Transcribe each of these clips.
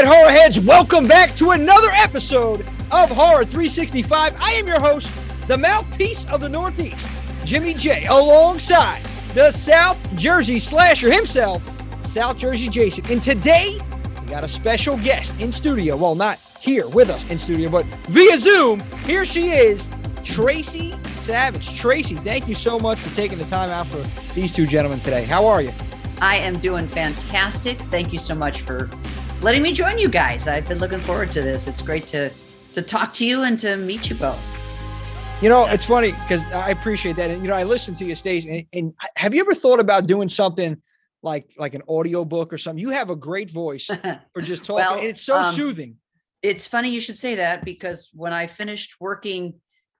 Right, horror heads, welcome back to another episode of Horror 365. I am your host, the mouthpiece of the Northeast, Jimmy J, alongside the South Jersey slasher himself, South Jersey Jason. And today, we got a special guest in studio. Well, not here with us in studio, but via Zoom. Here she is, Tracy Savage. Tracy, thank you so much for taking the time out for these two gentlemen today. How are you? I am doing fantastic. Thank you so much for letting me join you guys. I've been looking forward to this. It's great to to talk to you and to meet you both. You know, it's funny because I appreciate that. And you know, I listen to your stage. And, and, have you ever thought about doing something like like an audio book or something? You have a great voice for just talking. well, it's so um, soothing. It's funny you should say that because when I finished working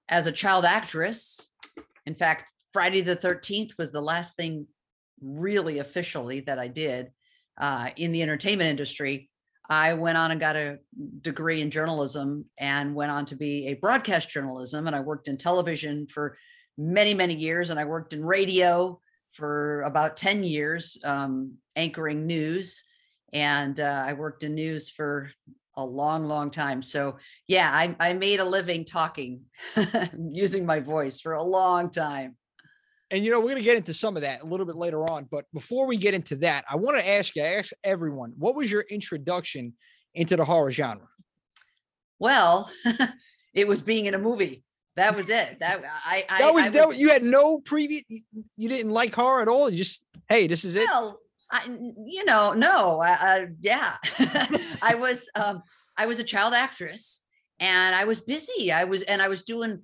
as a child actress, in fact, Friday the 13th was the last thing really officially that I did uh, in the entertainment industry. I went on and got a degree in journalism and went on to be a broadcast journalism. And I worked in television for many, many years. And I worked in radio for about 10 years, um, anchoring news. And uh, I worked in news for a long, long time. So, yeah, I, I made a living talking using my voice for a long time. And you know, we're going to get into some of that a little bit later on. But before we get into that, I want to ask you, ask everyone, what was your introduction into the horror genre? Well, it was being in a movie. That was it. That I, I that was, I that, was you had no previous. You didn't like horror at all. You just hey, this is it. No, I, you know, no, I, yeah, I was, um, I was a child actress, and I was busy. I was, and I was doing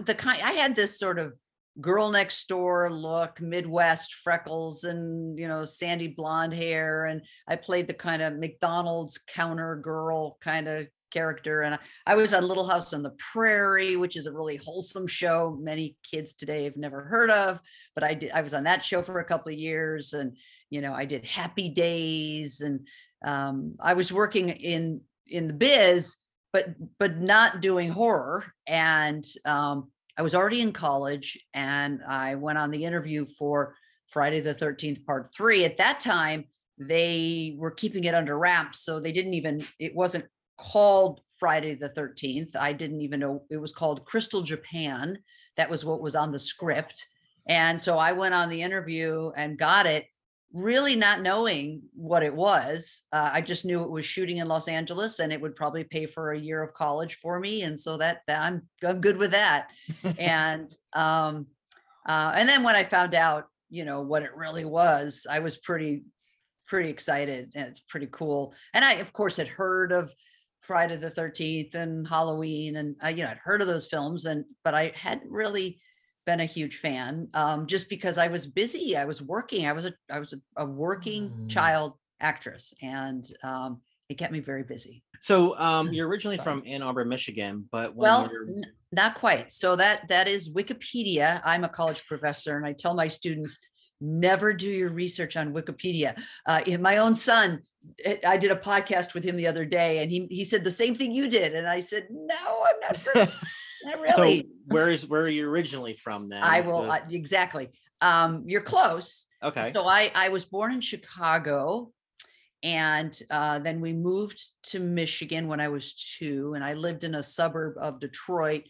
the kind. I had this sort of girl next door look, Midwest freckles and, you know, sandy blonde hair. And I played the kind of McDonald's counter girl kind of character. And I was on Little House on the Prairie, which is a really wholesome show. Many kids today have never heard of, but I did, I was on that show for a couple of years and, you know, I did Happy Days and um, I was working in, in the biz, but, but not doing horror. And, um, I was already in college and I went on the interview for Friday the 13th, part three. At that time, they were keeping it under wraps. So they didn't even, it wasn't called Friday the 13th. I didn't even know it was called Crystal Japan. That was what was on the script. And so I went on the interview and got it really not knowing what it was. Uh, I just knew it was shooting in Los Angeles and it would probably pay for a year of college for me. And so that, that I'm, I'm good with that. and, um, uh, and then when I found out, you know, what it really was, I was pretty, pretty excited and it's pretty cool. And I, of course, had heard of Friday the 13th and Halloween and, uh, you know, I'd heard of those films and, but I hadn't really been a huge fan um, just because I was busy. I was working. I was a I was a, a working mm. child actress, and um, it kept me very busy. So um, you're originally from Ann Arbor, Michigan, but well, n- not quite. So that that is Wikipedia. I'm a college professor, and I tell my students never do your research on Wikipedia. Uh, my own son eh, I did a podcast with him the other day, and he he said the same thing you did, and I said, "No, I'm not." Not really. So where is where are you originally from then? I will so... uh, exactly. Um, you're close. Okay. So I I was born in Chicago, and uh, then we moved to Michigan when I was two, and I lived in a suburb of Detroit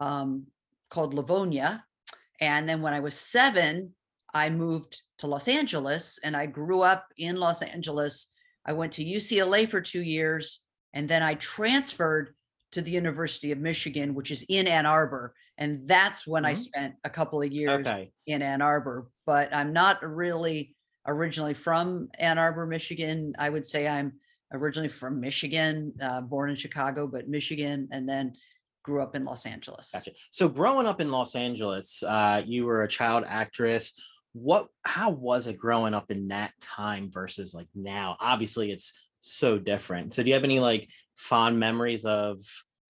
um, called Livonia. And then when I was seven, I moved to Los Angeles, and I grew up in Los Angeles. I went to UCLA for two years, and then I transferred to the University of Michigan, which is in Ann Arbor. And that's when mm-hmm. I spent a couple of years okay. in Ann Arbor. But I'm not really originally from Ann Arbor, Michigan. I would say I'm originally from Michigan, uh, born in Chicago, but Michigan, and then grew up in Los Angeles. Gotcha. So growing up in Los Angeles, uh, you were a child actress. What? How was it growing up in that time versus like now? Obviously, it's so different. So do you have any like fond memories of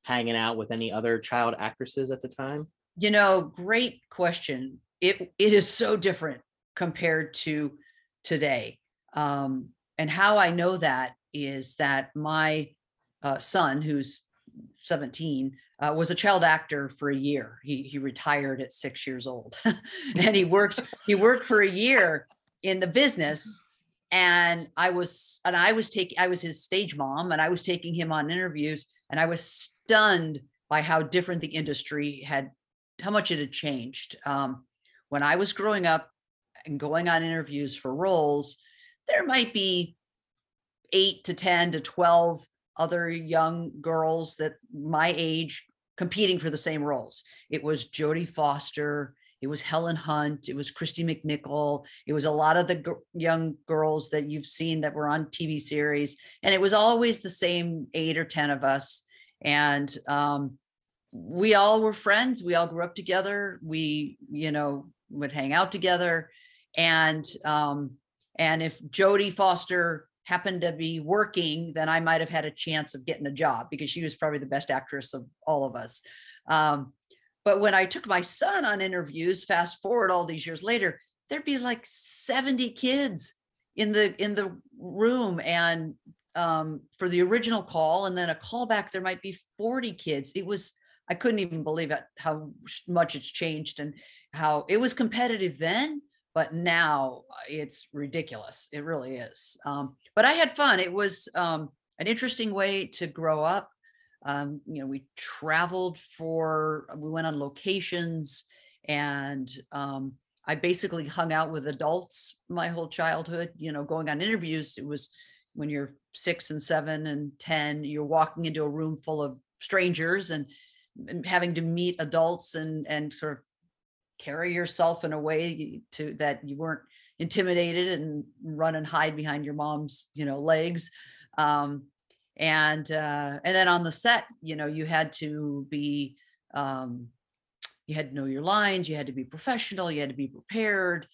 hanging out with any other child actresses at the time? You know, great question. It it is so different compared to today. Um, and how I know that is that my uh, son, who's 17, uh, was a child actor for a year. He he retired at six years old, and he worked he worked for a year in the business and I was and I was taking I was his stage mom and I was taking him on interviews and I was stunned by how different the industry had how much it had changed. Um, when I was growing up and going on interviews for roles, there might be eight to 10 to 12 other young girls that my age competing for the same roles. It was Jodie Foster, it was Helen Hunt, it was Kristy McNichol, it was a lot of the g- young girls that you've seen that were on TV series, and it was always the same eight or ten of us, and um, we all were friends. We all grew up together. We, you know, would hang out together, and um, and if Jodie Foster happened to be working, then I might have had a chance of getting a job because she was probably the best actress of all of us. Um, but when I took my son on interviews, fast forward all these years later, there'd be like 70 kids in the in the room and um, for the original call and then a callback there might be 40 kids it was i couldn't even believe it how much it's changed and how it was competitive then but now uh, it's ridiculous it really is um, but i had fun it was um, an interesting way to grow up um, you know we traveled for we went on locations and um, i basically hung out with adults my whole childhood you know going on interviews it was when you're six and seven and ten you're walking into a room full of strangers and, and having to meet adults and and sort of carry yourself in a way to that you weren't intimidated and run and hide behind your mom's you know legs um, and uh, and then on the set you know you had to be um, you had to know your lines you had to be professional you had to be prepared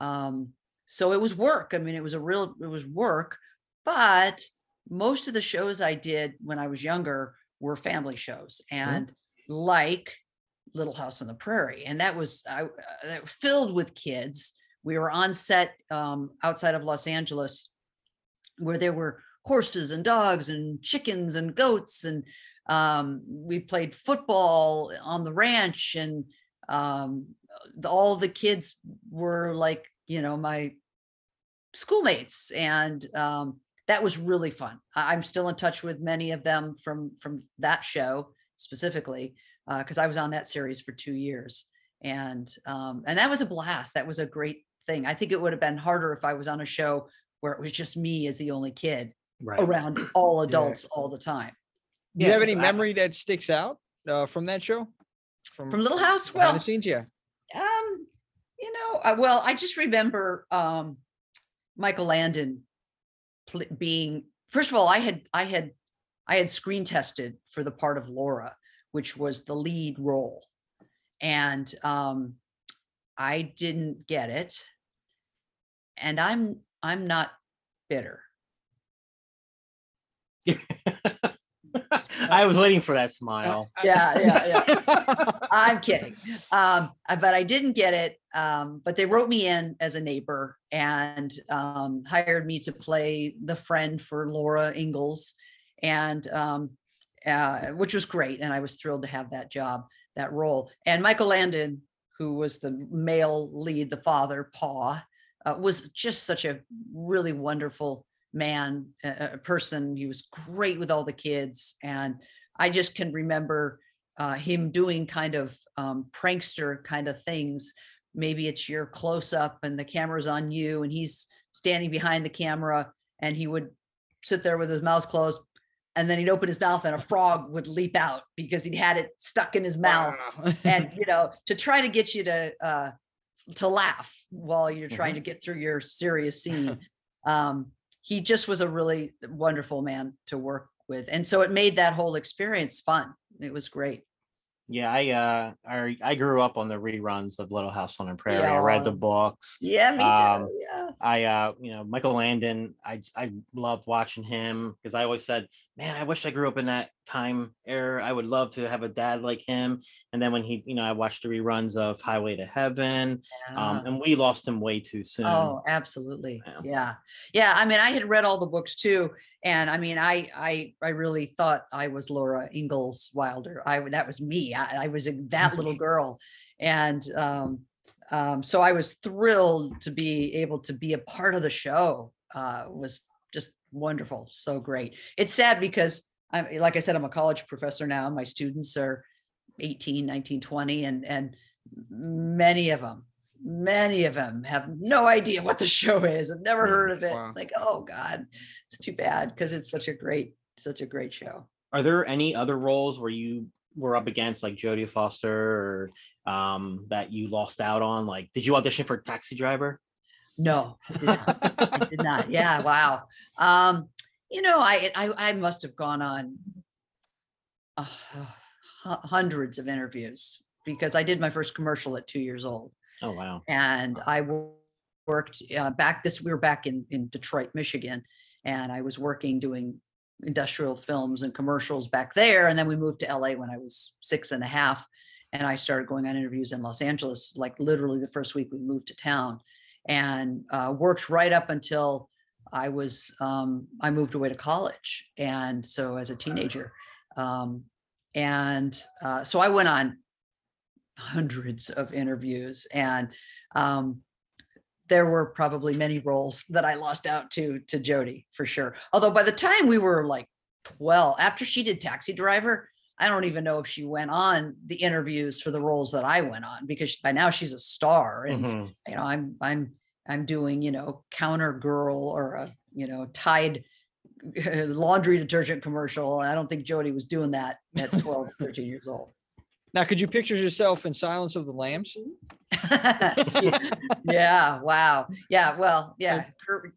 um, so it was work. I mean it was a real it was work but most of the shows i did when i was younger were family shows and like little house on the prairie and that was I, uh, filled with kids. We were on set um, outside of los angeles where there were horses and dogs and chickens and goats and um, we played football on the ranch and um, the- all the kids were like you know my schoolmates and um, that was really fun. I- i'm still in touch with many of them from from that show specifically because i was on that series for two years. And um, and that was a blast. That was a great thing. I think it would have been harder if i was on a show where it was just me as the only kid Right. around all adults all the time. Do you have any I- memory that sticks out uh, from that show? from from little house? well the scenes, yeah. Um, you know, uh, well, I just remember um Michael Landon pl- being first of all, I had I had I had screen tested for the part of Laura, which was the lead role. And um I didn't get it. And I'm I'm not bitter. I was waiting for that smile. Yeah, yeah, yeah. I'm kidding. Um, but I didn't get it. Um, but they wrote me in as a neighbor and um, hired me to play the friend for Laura Ingalls, and um, uh, which was great. And I was thrilled to have that job, that role. And Michael Landon, who was the male lead, the father, Paw, uh, was just such a really wonderful man, a person. He was great with all the kids, and I just can remember uh, him doing kind of um, prankster kind of things. Maybe it's your close up and the camera's on you, and he's standing behind the camera, and he would sit there with his mouth closed, and then he'd open his mouth, and a frog would leap out because he'd had it stuck in his mouth, and you know, to try to get you to uh, to laugh while you're trying to get through your serious scene. Um, he just was a really wonderful man to work with, and so it made that whole experience fun. It was great. Yeah, I uh I, I grew up on the reruns of Little House on the Prairie. I read the books. Yeah, me too. Um, yeah. I uh you know Michael Landon I I loved watching him because I always said man I wish I grew up in that time era I would love to have a dad like him and then when he you know I watched the reruns of Highway to Heaven um and we lost him way too soon Oh, absolutely. Yeah. Yeah. Yeah. I mean, I had read all the books too. And I mean, I I I really thought I was Laura Ingalls Wilder. I that was me. I, I was that little girl. And um, um, so I was thrilled to be able to be a part of the show. uh, was just wonderful, so great. It's sad because I'm like I said, I'm a college professor now. My students are 18, 19, 20, and and many of them, many of them have no idea what the show is. I've never heard of it. Wow. Like, oh God, it's too bad because it's such a great, such a great show. Are there any other roles where you were up against like Jodie Foster or um, that you lost out on? Like, did you audition for Taxi Driver? No, I did not. I did not. Yeah, wow. Um, you know, I I, I must have gone on uh, hu- hundreds of interviews because I did my first commercial at two years old, Oh wow. and I worked uh, back. This we were back in in Detroit, Michigan, and I was working doing industrial films and commercials back there, and then we moved to LA when I was six and a half, and I started going on interviews in Los Angeles, like literally the first week we moved to town, and uh, worked right up until I was um, I moved away to college, and so as a teenager, um, and uh, so I went on hundreds of interviews, and um, there were probably many roles that I lost out to to Jodie for sure. Although by the time we were like twelve, after she did Taxi Driver, I don't even know if she went on the interviews for the roles that I went on because by now she's a star and Mhm. you know i'm i'm i'm doing you know counter girl or a you know tide laundry detergent commercial i don't think jodie was doing that at 12 13 years old Now, could you picture yourself in Silence of the Lambs? yeah wow yeah well yeah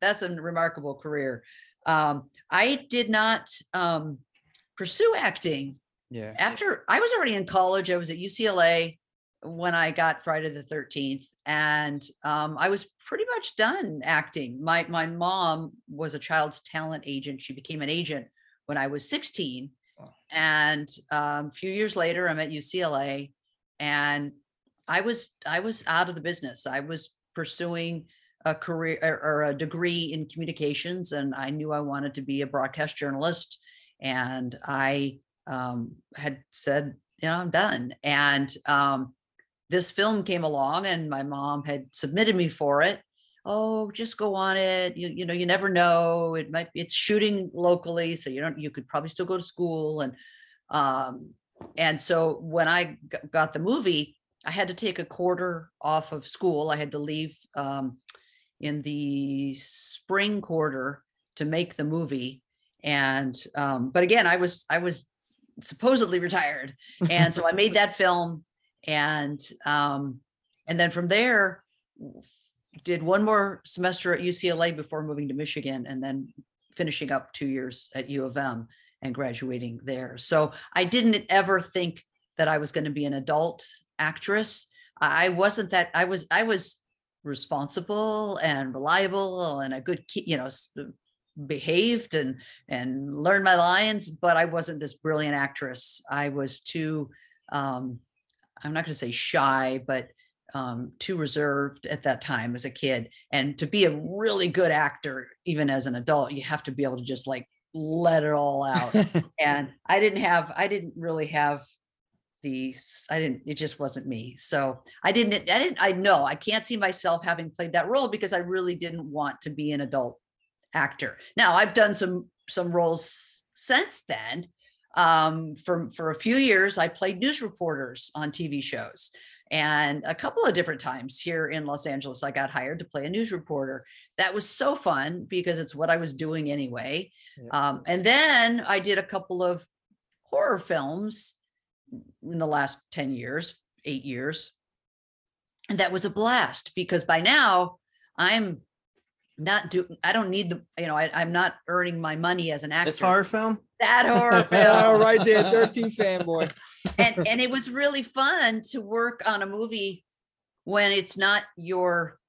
that's a remarkable career um i did not um pursue acting Yeah. after I was already in college, I was at UCLA when I got Friday the 13th, and um, I was pretty much done acting. My my mom was a child's talent agent. She became an agent when I was 16, Wow. And um, a few years later, I'm at UCLA, and I was I was out of the business. I was pursuing a career or, or a degree in communications, and I knew I wanted to be a broadcast journalist. And I um, had said, you know, I'm done. And um, this film came along, and my mom had submitted me for it. Oh, just go on it. You, you know, you never know. It might be it's shooting locally, so you don't. You could probably still go to school, and um, and so when I got the movie, I had to take a quarter off of school. I had to leave um, in the spring quarter to make the movie, and um, but again, I was I was supposedly retired, and so I made that film, and um, and then from there did one more semester at UCLA before moving to Michigan, and then finishing up two years at U of M and graduating there. So I didn't ever think that I was going to be an adult actress. I wasn't that. I was. I was responsible and reliable and a good, you know, behaved and and learned my lines. But I wasn't this brilliant actress. I was too. Um, I'm not going to say shy, but um, too reserved at that time as a kid. And to be a really good actor, even as an adult, you have to be able to just like let it all out and I didn't have I didn't really have the I didn't it just wasn't me. So I didn't I didn't I know I can't see myself having played that role because I really didn't want to be an adult actor. Now I've done some some roles since then. Um for for a few years I played news reporters on TV shows. And a couple of different times here in Los Angeles, I got hired to play a news reporter. That was so fun because it's what I was doing anyway. Yeah. Um, and then I did a couple of horror films in the last 10 years, eight years. And that was a blast because by now I'm not do I don't need the, you know, I, I'm not earning my money as an actor. This horror film? that horror film. right there, 13 fanboy. And and it was really fun to work on a movie when it's not your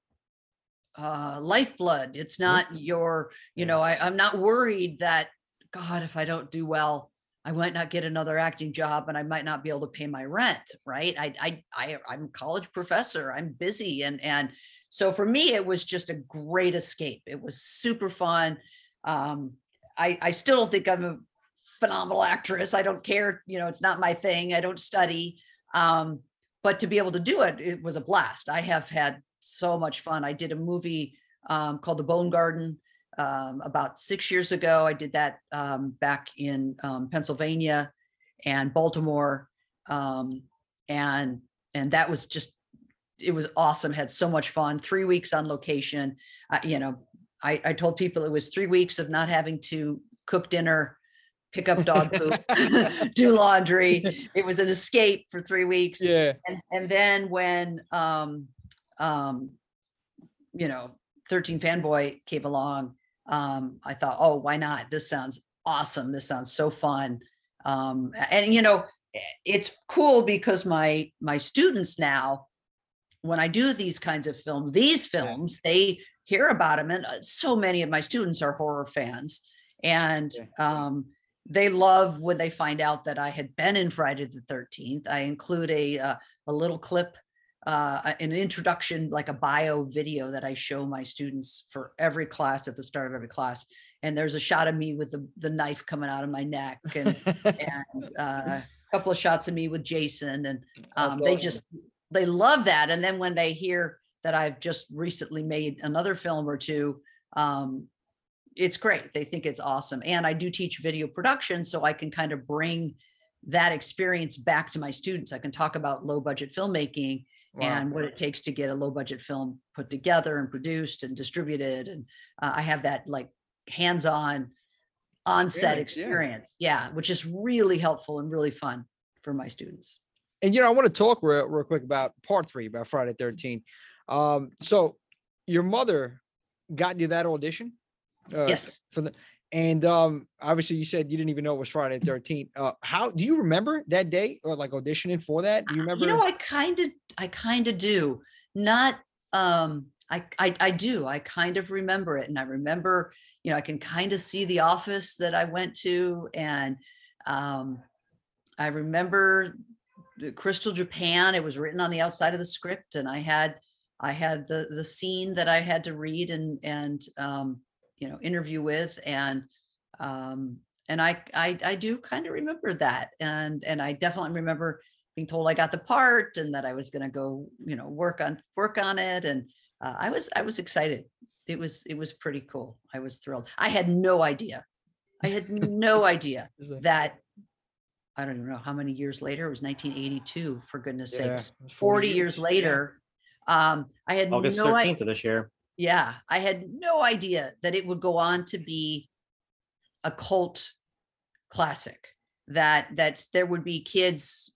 uh lifeblood. It's not your you know I, i'm not worried that god if i don't do well i might not get another acting job and i might not be able to pay my rent right? I i, I i'm a college professor i'm busy and and so for me it was just a great escape. It was super fun. Um i i still don't think i'm a phenomenal actress i don't care you know it's not my thing i don't study um but to be able to do it it was a blast i have had so much fun i did a movie um, called the bone garden um, about six years ago. I did that um, back in um, Pennsylvania and Baltimore, um, and and that was just it was awesome. Had so much fun. Three weeks on location. You know, I, I told people it was three weeks of not having to cook dinner, pick up dog poop, do laundry. It was an escape for three weeks. Yeah. And and then when um um you know 13 fanboy came along, um, I thought, oh, why not? This sounds awesome. This sounds so fun. Um, and you know, it's cool because my my students now, when I do these kinds of films, these films, they hear about them, and uh, so many of my students are horror fans, and um, they love when they find out that I had been in Friday the Thirteenth. I include a uh, a little clip, uh, an introduction, like a bio video that I show my students for every class at the start of every class. And there's a shot of me with the, the knife coming out of my neck, and and uh, a couple of shots of me with Jason, and um, they just they love that. And then when they hear that I've just recently made another film or two, um, it's great. They think it's awesome. And I do teach video production, so I can kind of bring that experience back to my students. I can talk about low budget filmmaking Wow. and what it takes to get a low budget film put together and produced and distributed. And uh, I have that like hands on on set Experience, yeah. Yeah, which is really helpful and really fun for my students. And you know, I want to talk real, real quick about part three about Friday Thirteen. Um, so your mother got you that audition? Uh, yes. For the and um obviously you said you didn't even know it was Friday the 13th. Uh how do you remember that day or like auditioning for that? Do you remember? You know, I kind of, I kind of do. Not, um, I, I, I do. I kind of remember it, and I remember, you know, I can kind of see the office that I went to, and um, I remember the Crystal Japan. It was written on the outside of the script, and I had, I had the the scene that I had to read and and um, you know interview with, and um, and I I I do kind of remember that, and and I definitely remember being told I got the part and that I was going to go, you know, work on work on it, and uh, I was I was excited. It was it was pretty cool. I was thrilled. I had no idea. I had no idea that- I don't even know how many years later. It was 1982. For goodness Yeah, sakes, it was 40 years yeah. later. Um, I had August no idea. 13th of this year. Yeah, I had no idea that it would go on to be a cult classic. That that's there would be kids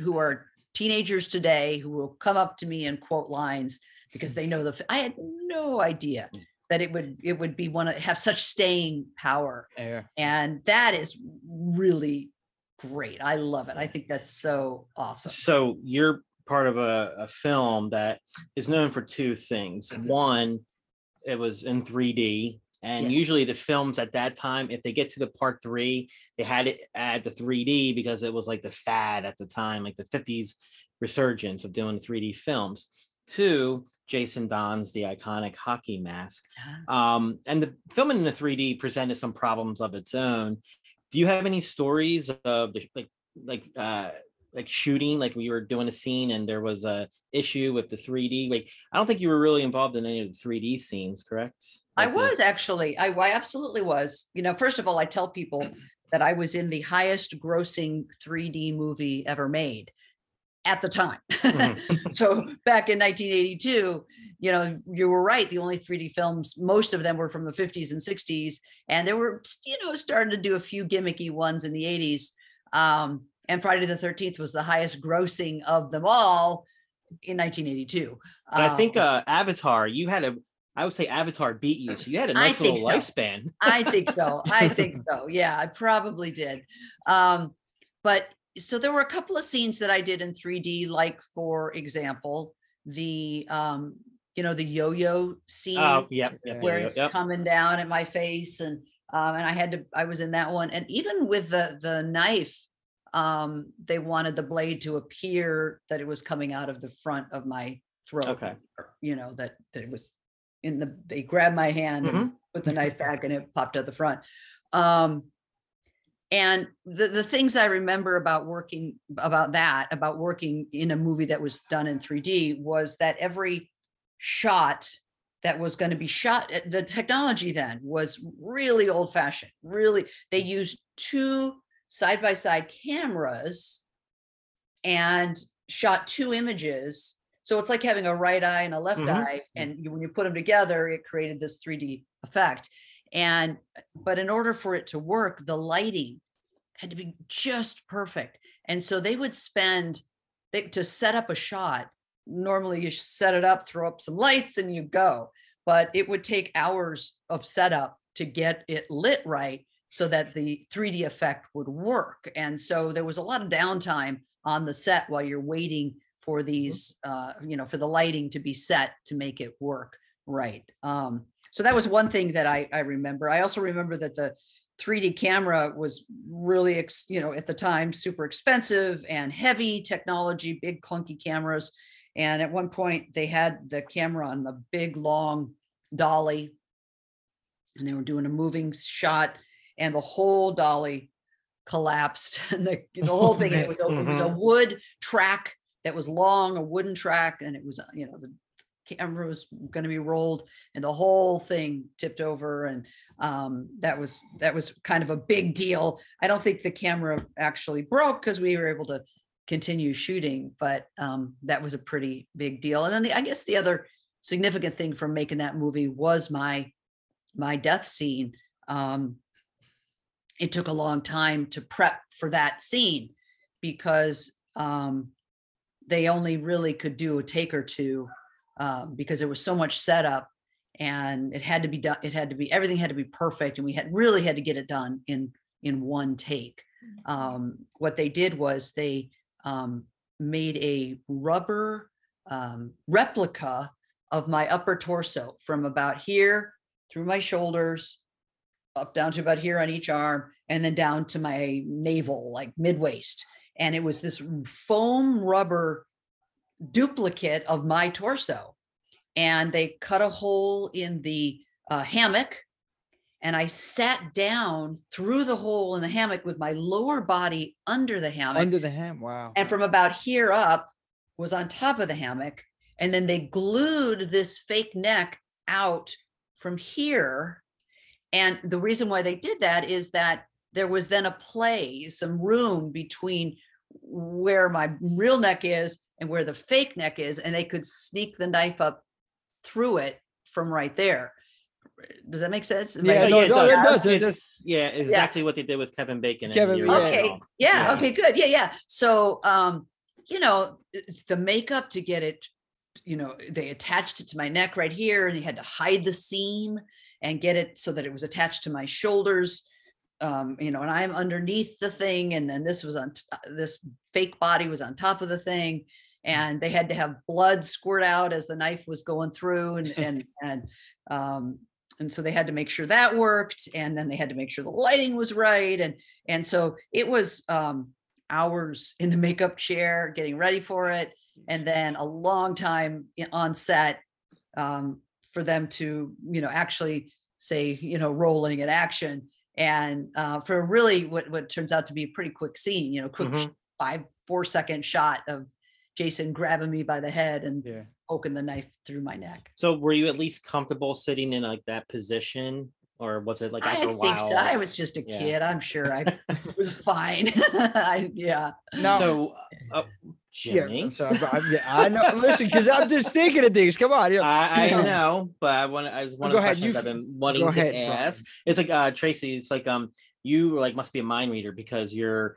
who are teenagers today who will come up to me and quote lines because they know the. I had no idea mm. that it would it would be one of have such staying power, Yeah. and that is really great. I love it. I think that's so awesome. So you're part of a, a film that is known for two things. One, it was in 3D. And Yeah. usually the films at that time, if they get to the part three, they had it add the 3D because it was like the fad at the time, like the 50s resurgence of doing 3D films. Two, Jason dons the iconic hockey mask. Um, and the filming in the 3D presented some problems of its own. Do you have any stories of the like like uh like shooting like we were doing a scene and there was a issue with the 3D? Like I don't think you were really involved in any of the 3D scenes, correct? I Like the- was actually. I, I absolutely was. You know, first of all, I tell people that I was in the highest grossing 3D movie ever made at the time. Mhm. so back in 1982, you know, you were right. The only 3D films, most of them were from the 50s and 60s, and there were, you know, starting to do a few gimmicky ones in the 80s. Um, and Friday the 13th was the highest grossing of them all in 1982. But I think Um, uh Avatar, you had a I would say Avatar beat you. So you had a nice little so. lifespan. I think so. I think so. Yeah, I probably did. Um, but so there were a couple of scenes that I did in 3D, like for example, the um, you know, the yo-yo scene Oh, yep, yep, where yep, it's coming down at my face and um and I had to I was in that one and even with the the knife um they wanted the blade to appear that it was coming out of the front of my throat Okay. you know that, that it was in the they grabbed my hand and put the knife back and it popped out the front um and the the things i remember about working about that about working in a movie that was done in 3d was that every shot that was going to be shot. uh, The technology then was really old fashioned. Really, they used two side by side cameras and shot two images. So it's like having a right eye and a left Mhm. eye, and you, when you put them together, it created this 3D effect. And but in order for it to work, the lighting had to be just perfect. And so they would spend they, to set up a shot. Normally, you set it up, throw up some lights, and you go. But it would take hours of setup to get it lit right so that the 3D effect would work. And so there was a lot of downtime on the set while you're waiting for these, uh, you know, for the lighting to be set to make it work right. Um, so that was one thing that I, I remember. I also remember that the 3D camera was really, ex, you know, at the time, super expensive and heavy technology, big clunky cameras. And at one point, they had the camera on the big long dolly, and they were doing a moving shot, and the whole dolly collapsed, and the, the whole thing. It was a, it was a wood track that was long, a wooden track, and it was, uh, you know, the camera was going to be rolled, and the whole thing tipped over, and um, that was that was kind of a big deal. I don't think the camera actually broke because we were able to continue shooting, but um, that was a pretty big deal. And then the, I guess the other significant thing from making that movie was my my death scene. Um, it took a long time to prep for that scene because um, they only really could do a take or two um, because there was so much setup and it had to be done. It had to be everything had to be perfect, and we had really had to get it done in in one take. Um, what they did was they um, made a rubber um, replica of my upper torso from about here through my shoulders up down to about here on each arm and then down to my navel like mid waist and it was this foam rubber duplicate of my torso and they cut a hole in the uh, hammock and i sat down through the hole in the hammock with my lower body under the hammock Under the ham. Wow. and from about here up was on top of the hammock and then they glued this fake neck out from here and the reason why they did that is that there was then a play some room between where my real neck is and where the fake neck is and they could sneak the knife up through it from right there does that make sense Am I Yeah, making no, it no, does. it does, it It's- yeah, exactly what they did with Kevin Bacon. Kevin- Yuri yeah. okay yeah, Yeah. okay good yeah yeah so um you know it's the makeup to get it you know they attached it to my neck right here and they had to hide the seam and get it so that it was attached to my shoulders. Um you know and i'm underneath the thing and then this was on t- uh, this fake body was on top of the thing and they had to have blood squirt out as the knife was going through and and and um and so they had to make sure that worked and then they had to make sure the lighting was right and and so it was um hours in the makeup chair getting ready for it and then a long time on set um for them to you know actually say you know rolling in action and uh for really what what turns out to be a pretty quick scene you know quick sh- Mhm. five four second shot of jason grabbing me by the head and Yeah. poking the knife through my neck So were you at least comfortable sitting in like that position? Or was it like I after a think while? so. I was just a Yeah. kid. I'm sure I was fine. I, yeah. Now, so uh, yeah, Jimmy. I'm sorry, I'm- yeah, I know. Listen, because I'm just thinking of things. Come on. Yeah. I, I know, but I want. I was one Go of the ahead, questions I've been wanting to ahead, Brian. ask. It's like uh Tracy. It's like um you like must be a mind reader because you're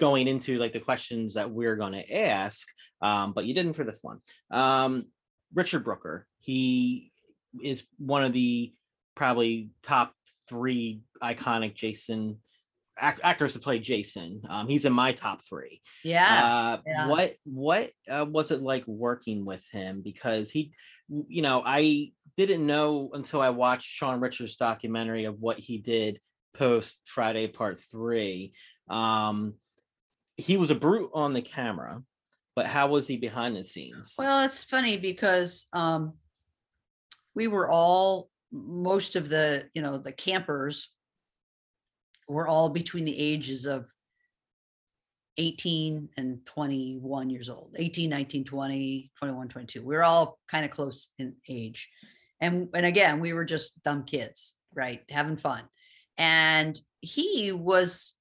going into like the questions that we're going to ask. Um, but you didn't for this one. Um, Richard Brooker. He is one of the probably top three iconic Jason act- actors to play Jason. Um, he's in my top three. Yeah. Uh, yeah. What what uh, was it like working with him? Because he, you know, I didn't know until I watched Sean Richards' documentary of what he did post Friday Part Three. Um, he was a brute on the camera, but how was he behind the scenes? Well, it's funny because um, we were all most of the you know the campers were all between the ages of 18 and 21 years old 18 19 20 21 22 we were all kind of close in age And and again, we were just dumb kids, right? Having fun. And he was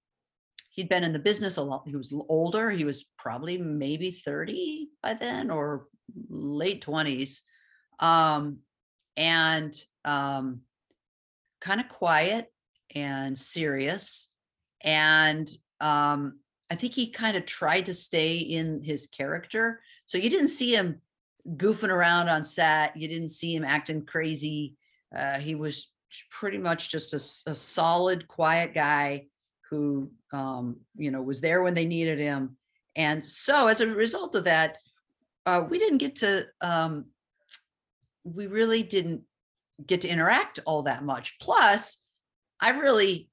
he'd been in the business a lot. He was older. He was probably maybe 30 by then or late 20s. Um, and um, kind of quiet and serious. And um, I think he kind of tried to stay in his character. So you didn't see him goofing around on set. You didn't see him acting crazy. Uh, he was pretty much just a solid, quiet guy who, um, you know, was there when they needed him. And so as a result of that, uh, we didn't get to, um, we really didn't get to interact all that much. Plus, I really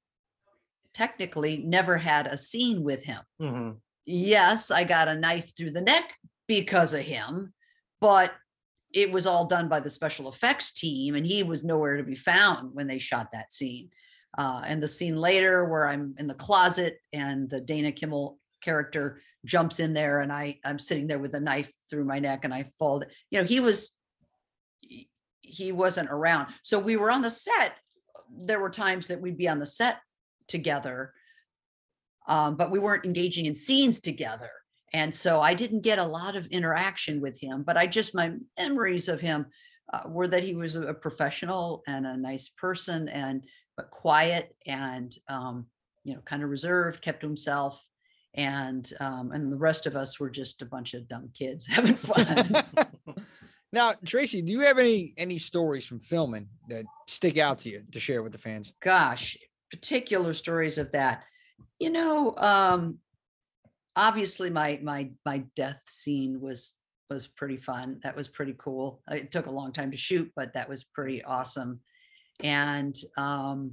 technically never had a scene with him. Mhm. Yes, I got a knife through the neck because of him, but it was all done by the special effects team, and he was nowhere to be found when they shot that scene. Uh, and the scene later where I'm in the closet and the Dana Kimmel character jumps in there, and I I'm sitting there with a knife through my neck, and I fall. You know, he was he wasn't around. So we were on the set. There were times that we'd be on the set together, um, but we weren't engaging in scenes together. And so I didn't get a lot of interaction with him, but I just, my memories of him uh, were that he was a professional and a nice person and, but quiet and, um, you know, kind of reserved, kept to himself. And, um, and the rest of us were just a bunch of dumb kids having fun. now, Tracy, do you have any any stories from filming that stick out to you to share with the fans? gosh, particular stories of that. You know, um, obviously my my my death scene was was pretty fun. That was pretty cool. Uh, It took a long time to shoot, but that was pretty awesome. And um,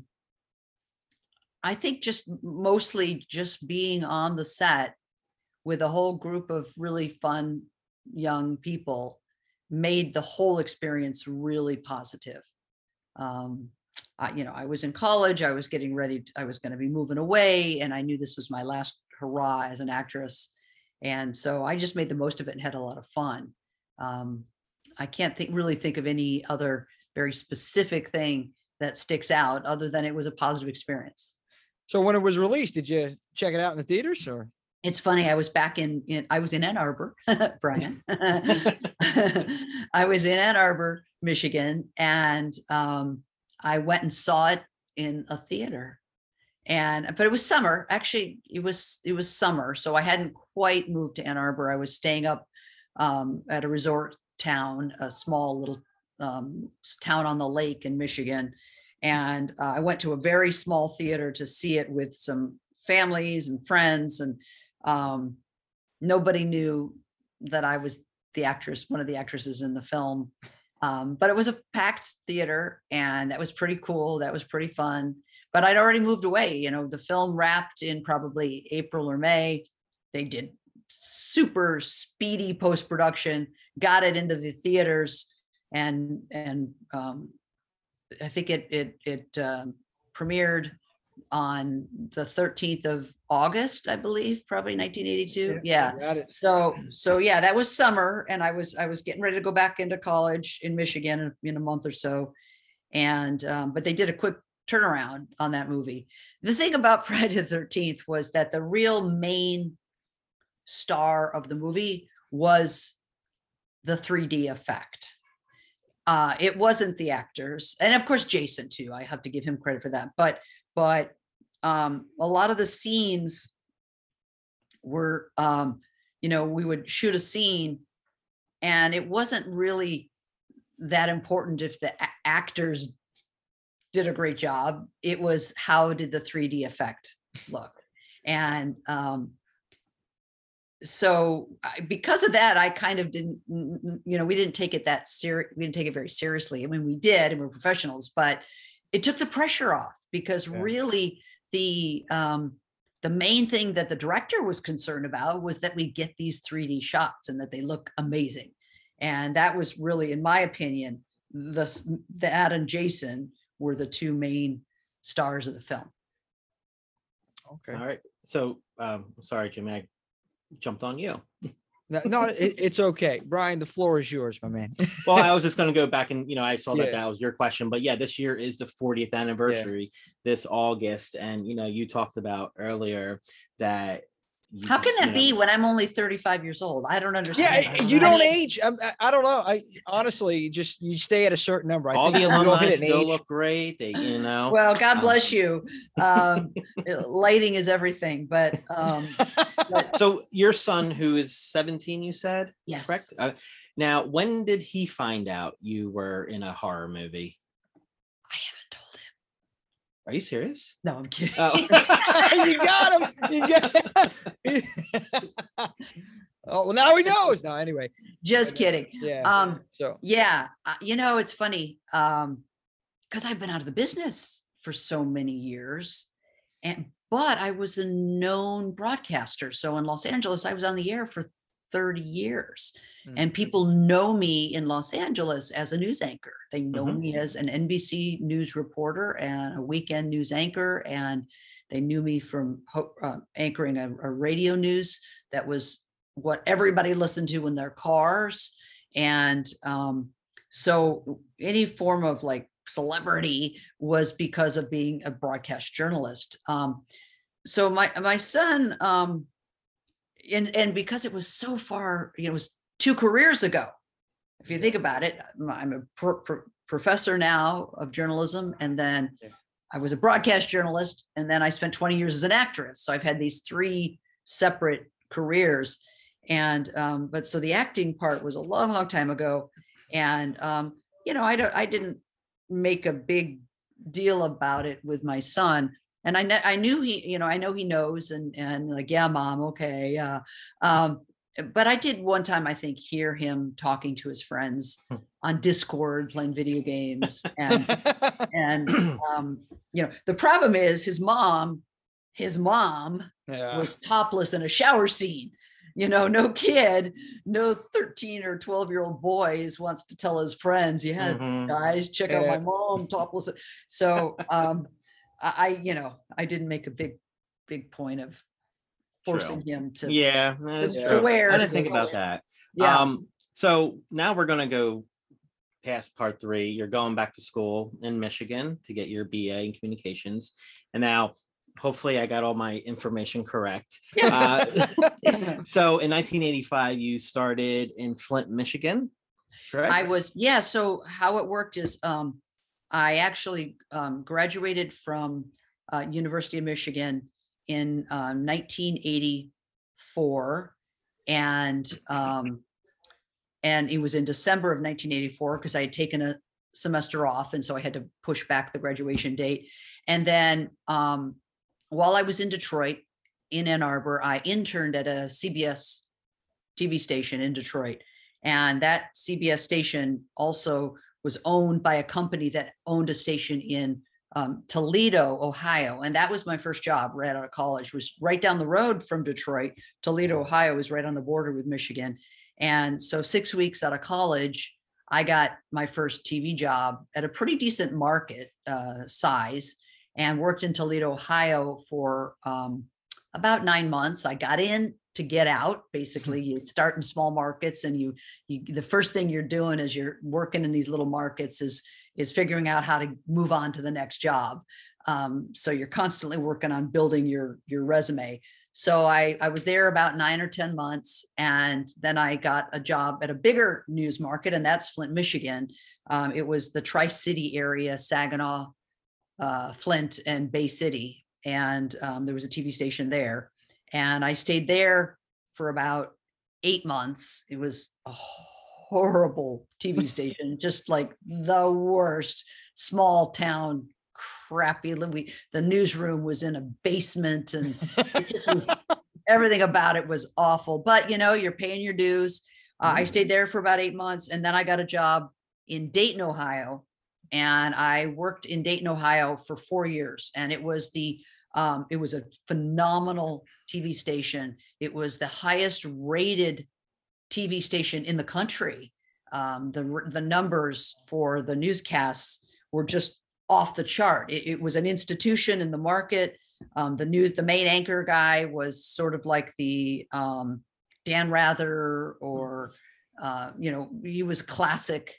I think just mostly just being on the set with a whole group of really fun young people made the whole experience really positive. Um, I, you know, I was in college, I was getting ready, to- I was going to be moving away, and I knew this was my last hurrah as an actress. And so I just made the most of it and had a lot of fun. Um, I can't think, really think of any other very specific thing that sticks out other than it was a positive experience. So when it was released, did you check it out in the theaters or? It's funny. I was back in, I was in Ann Arbor, Brian. I was in Ann Arbor, Michigan, and um, I went and saw it in a theater. And but it was summer. Actually, it was it was summer, so I hadn't quite moved to Ann Arbor. I was staying up um, at a resort town, a small little um, town on the lake in Michigan. And uh, I went to a very small theater to see it with some families and friends, and um, nobody knew that I was the actress, one of the actresses in the film. Um, but it was a packed theater, and that was pretty cool. That was pretty fun. But I'd already moved away. You know, the film wrapped in probably April or May. They did super speedy post production, got it into the theaters, and and um, I think it it it um, premiered on the 13th of August, I believe, probably 1982. Yeah. Got it. So so yeah, that was summer, and I was I was getting ready to go back into college in Michigan in, in a month or so, and um, but they did a quick turnaround on that movie. The thing about Friday the 13th was that the real main star of the movie was the 3D effect. Uh, it wasn't the actors, and of course Jason too. I have to give him credit for that. But but um, a lot of the scenes were, um, you know, we would shoot a scene, and it wasn't really that important if the a- actors did a great job. It was how did the 3D effect look, and um, so because of that, I kind of didn't, you know, we didn't take it that serious. We didn't take it very seriously. I mean, we did, and we're professionals, but it took the pressure off because Yeah. really the um, the main thing that the director was concerned about was that we get these 3D shots and that they look amazing, and that was really, in my opinion, the s- that and Jason were the two main stars of the film. Okay. All right. So, um, sorry, Jimmy, I jumped on you. No, no it, it's okay. Brian, the floor is yours, my man. well, I was just going to go back and you know I saw that Yeah. that was your question, but yeah, this year is the 40th anniversary this August, and you know you talked about earlier that. You How can that you be when I'm only 35 years old? I don't understand. yeah, I you know. don't age. I'm- I, I don't know. I honestly just you stay at a certain number. I all think the you alumni still age. look great. They, you know. Well, God Um, bless you. Um, lighting is everything, but um, so your son, who is 17, you said, yes. correct? Uh, now, when did he find out you were in a horror movie? I haven't told him. Are you serious? No, I'm kidding. Oh. you got him. You got. him. oh well, now he knows. No, anyway. Just kidding. Yeah. Um, so yeah, uh, you know, it's funny um, because I've been out of the business for so many years, and but I was a known broadcaster. So in Los Angeles, I was on the air for 30 years. Mm. And people know me in Los Angeles as a news anchor. They know Mhm. me as an NBC news reporter and a weekend news anchor. And they knew me from ho- uh, anchoring a, a radio news that was what everybody listened to in their cars. And um, so any form of like celebrity was because of being a broadcast journalist. Um, so my my son, um, and and because it was so far, you know, it was two careers ago. If you think about it, I'm- a pro- pro- professor now of journalism, and then. I was a broadcast journalist, and then I spent 20 years as an actress. So I've had these three separate careers, and um, but so the acting part was a long, long time ago, and um, you know, I don't, I didn't make a big deal about it with my son. And I, kn- I knew he, you know, I know he knows and, and like, yeah, mom, okay. Yeah. Um, but I did one time, I think, hear him talking to his friends on Discord, playing video games. And, and, um, you know, the problem is his mom, his mom yeah. was topless in a shower scene. You know, no kid, no 13 or 12 year old boys wants to tell his friends, yeah, Mhm. guys, check out my mom topless. So um I, you know, I didn't make a big, big point of forcing him to Yeah, that to true. wear I didn't think about that. yeah. Um, so now we're gonna go past part three. You're going back to school in Michigan to get your BA in communications, and now hopefully I got all my information correct. Uh, so in 1985, you started in Flint, Michigan. Correct. I was, yeah. So how it worked is um, I actually um, graduated from uh, University of Michigan in uh, 1984, and um, and it was in December of 1984 because I had taken a semester off, and so I had to push back the graduation date. And then um, while I was in Detroit, in Ann Arbor, I interned at a CBS TV station in Detroit. And that CBS station also was owned by a company that owned a station in um, Toledo, Ohio. And that was my first job right out of college, was right down the road from Detroit. Toledo, Ohio is right on the border with Michigan. And so six weeks out of college, I got my first TV job at a pretty decent market uh, size and worked in Toledo, Ohio for um, about nine months. I got in to get out. Basically, you start in small markets, and you, you the first thing you're doing as you're working in these little markets is is figuring out how to move on to the next job. Um, so you're constantly working on building your your resume. So I I was there about nine or ten months, and then I got a job at a bigger news market, and that's Flint, Michigan. Um, it was the Tri City area, Saginaw, uh, Flint, and Bay City, and um, there was a TV station there. And I stayed there for about eight months. It was a horrible TV station, just like the worst small town, crappy. We, the newsroom was in a basement and it just was everything about it was awful. But you know, you're paying your dues. Uh, I Mm. stayed there for about eight months and then I got a job in Dayton, Ohio. And I worked in Dayton, Ohio for four years. And it was the um, it was a phenomenal TV station. It was the highest rated TV station in the country. Um, the the numbers for the newscasts were just off the chart. It, it was an institution in the market. Um, the news, the main anchor guy was sort of like the um, Dan Rather or uh, you know, he was classic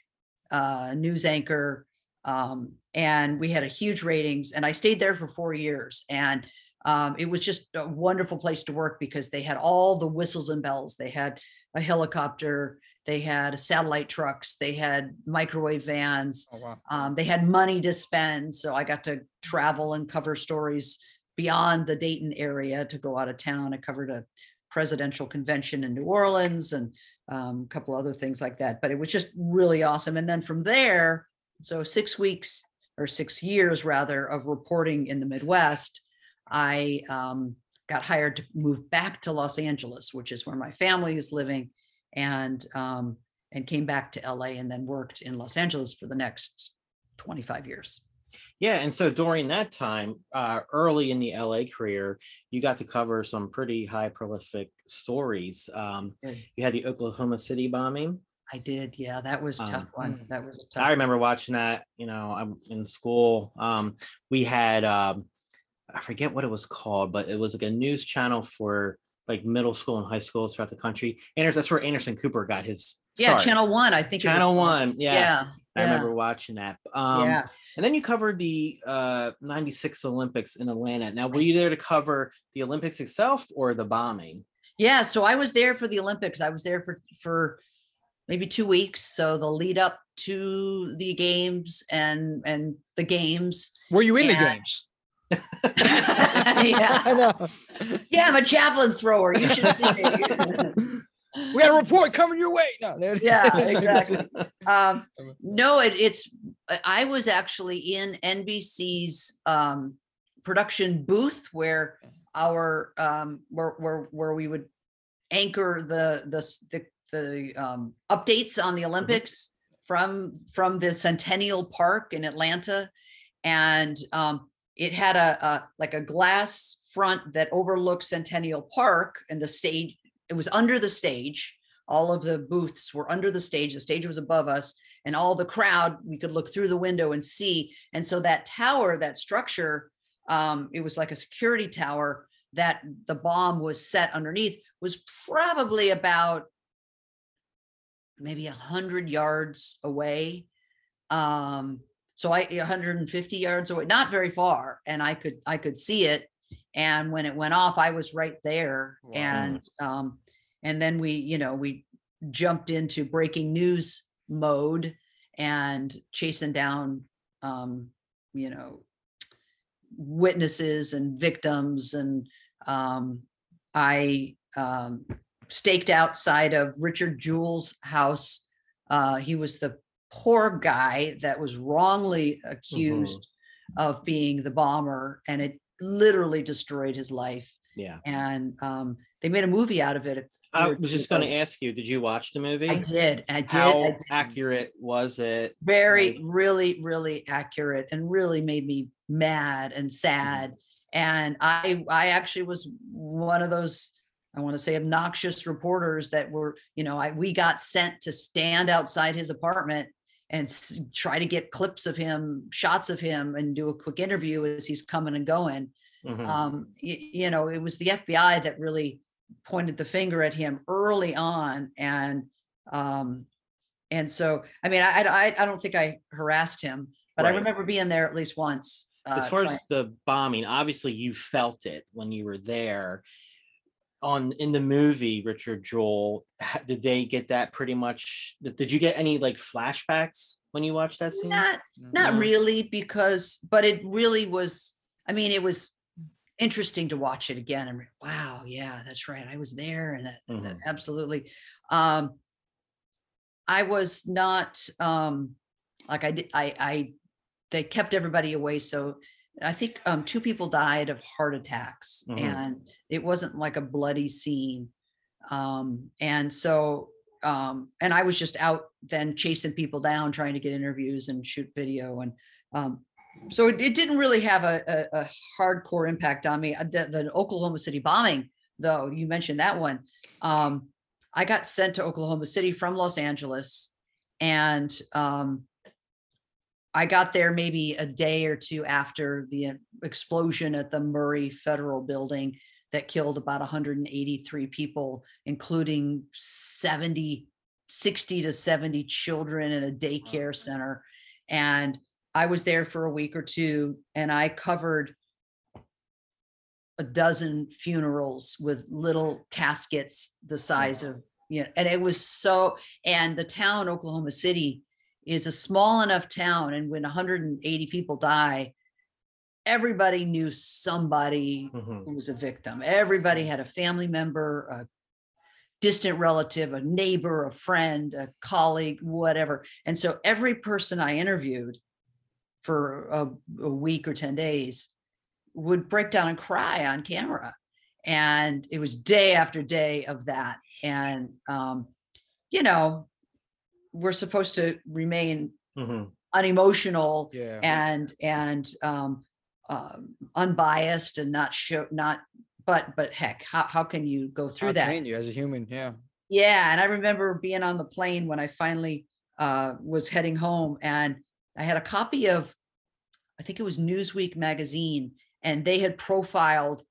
uh, news anchor. Um, and we had a huge ratings and I stayed there for four years and um, it was just a wonderful place to work because they had all the whistles and bells. They had a helicopter, they had satellite trucks, they had microwave vans, Oh, wow. um, they had money to spend. So I got to travel and cover stories beyond the Dayton area to go out of town. I covered a presidential convention in New Orleans and um, a couple other things like that. But it was just really awesome. And then from there, so six weeks or six years rather of reporting in the Midwest, I um, got hired to move back to Los Angeles, which is where my family is living, and um, and came back to LA and then worked in Los Angeles for the next 25 years. Yeah, and so during that time, uh, early in the LA career, you got to cover some pretty high prolific stories. Um, you had the Oklahoma City bombing. I did, yeah, that was a tough Um, one. That was. I remember watching that. You know, I'm in school. Um, we had um, I forget what it was called, but it was like a news channel for like middle school and high schools throughout the country. Anderson, that's where Anderson Cooper got his Yeah. Channel One, I think. Channel. One. Yes, Yeah, I yeah. remember watching that. Um, Yeah, And then you covered the uh, 96 Olympics in Atlanta. Now, were you there to cover the Olympics itself or the bombing? yeah. So I was there for the Olympics. I was there for for maybe two weeks. So the lead up to the games and and the games. Were you in the games? Yeah, I know. yeah. I'm a javelin thrower. You should seen it. We had a report coming your way. No, yeah exactly um no it, it's I- was actually in nbc's um production booth where our um where where, where we would anchor the the the, the um updates on the olympics from from the centennial park in atlanta and um it had a, a like a glass front that overlooked centennial park and the stage it was under the stage. All of the booths were under the stage the stage was above us and all the crowd we could look through the window and see. And so that tower that structure um it was like a security tower that the bomb was set underneath was probably about maybe a hundred yards away. Um so i 150 yards away not very far and i could i could see it and when it went off i was right there Wow. and um and then we you know we jumped into breaking news mode and chasing down um you know witnesses and victims and um i um staked outside of richard jewell's house uh he was the poor guy that was wrongly accused of being the bomber and it literally destroyed his life Yeah. and um they made a movie out of it. I was just going to ask you, did you watch the movie? I did. I did. I How did. accurate was it? Very, Like- really, really accurate, and really made me mad and sad. And I, I actually was one of those. I want to say obnoxious reporters that were, you know, I we got sent to stand outside his apartment and s- try to get clips of him, shots of him, and do a quick interview as he's coming and going. Mhm. um, y- you know, it was the FBI that really pointed the finger at him early on, and um, and so I mean, I I, I don't think I harassed him, but I remember being there at least once. as uh, far as the bombing, obviously you felt it when you were there. On in the movie, Richard Jewell, ha- did they get that pretty much? Did did you get any like flashbacks when you watched that scene? not not No. really because, but it really was. I mean, it was interesting to watch it again and wow, yeah, that's right, I was there, and that, that- Mhm. absolutely. Um, I was not um, like I did. I I they kept everybody away, so I think um, two people died of heart attacks, Mhm. and it wasn't like a bloody scene. Um, and so um, and I was just out then chasing people down, trying to get interviews and shoot video, and um, so it, it didn't really have a, a, a hardcore impact on me. Uh, The, the Oklahoma City bombing, though, you mentioned that one. Um, I got sent to Oklahoma City from Los Angeles, and um, I got there maybe a day or two after the explosion at the Murrah Federal Building. that killed about 183 people, including 70, 60 to 70 children in a daycare center. And I was there for a week or two and I covered a dozen funerals with little caskets the size of, you know, and it was so, and the town, Oklahoma City, is a small enough town. And when 180 people die, everybody knew somebody Mhm. who was a victim. Everybody had a family member, a distant relative, a neighbor, a friend, a colleague, whatever. And so every person I interviewed for a, a week or 10 days would break down and cry on camera. And it was day after day of that. And, um, you know, we're supposed to remain Mhm. unemotional Yeah. and and um, um unbiased and not show not but but heck how, how can you go through How that you as a human? Yeah. yeah and i remember being on the plane when i finally uh was heading home and i had a copy of i think it was newsweek magazine and they had profiled